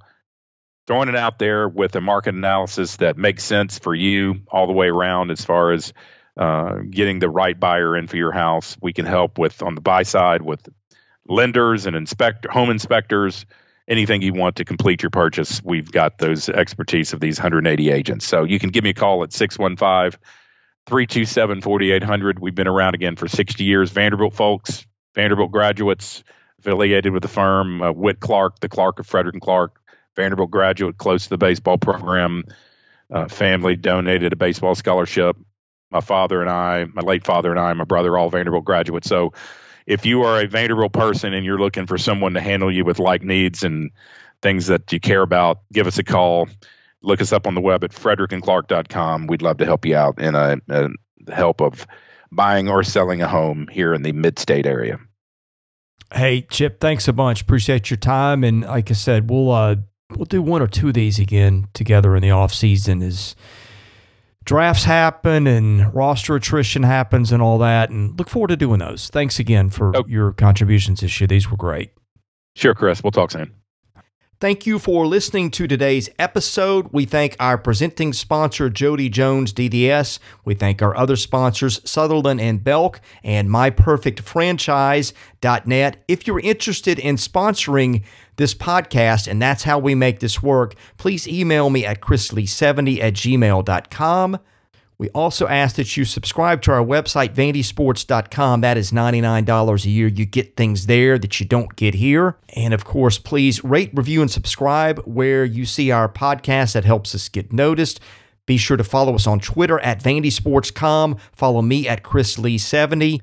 throwing it out there with a market analysis that makes sense for you all the way around as far as uh, getting the right buyer in for your house. We can help with on the buy side with lenders and inspector home inspectors anything you want to complete your purchase, we've got those expertise of these 180 agents. So you can give me a call at 615 327 4800. We've been around again for 60 years. Vanderbilt folks, Vanderbilt graduates affiliated with the firm, uh, Whit Clark, the Clark of Fridrich and Clark, Vanderbilt graduate close to the baseball program. Uh, family donated a baseball scholarship. My father and I, my late father and I, my brother, all Vanderbilt graduates. So if you are a Vanderbilt person and you're looking for someone to handle you with like needs and things that you care about, give us a call. Look us up on the web at fridrichandclark.com. We'd love to help you out in a, a help of buying or selling a home here in the mid-state area. Hey Chip, thanks a bunch. Appreciate your time, and like I said, we'll uh, we'll do one or two of these again together in the off season as drafts happen and roster attrition happens and all that. And look forward to doing those. Thanks again for oh. your contributions this year. These were great. Sure, Chris. We'll talk soon. Thank you for listening to today's episode. We thank our presenting sponsor, Jody Jones DDS. We thank our other sponsors, Sutherland and Belk and MyPerfectFranchise.net. If you're interested in sponsoring this podcast, and that's how we make this work, please email me at chrislee70 at gmail.com. We also ask that you subscribe to our website, vandysports.com. That is $99 a year. You get things there that you don't get here. And of course, please rate, review, and subscribe where you see our podcast. That helps us get noticed. Be sure to follow us on Twitter at vandysports.com. Follow me at chrislee70.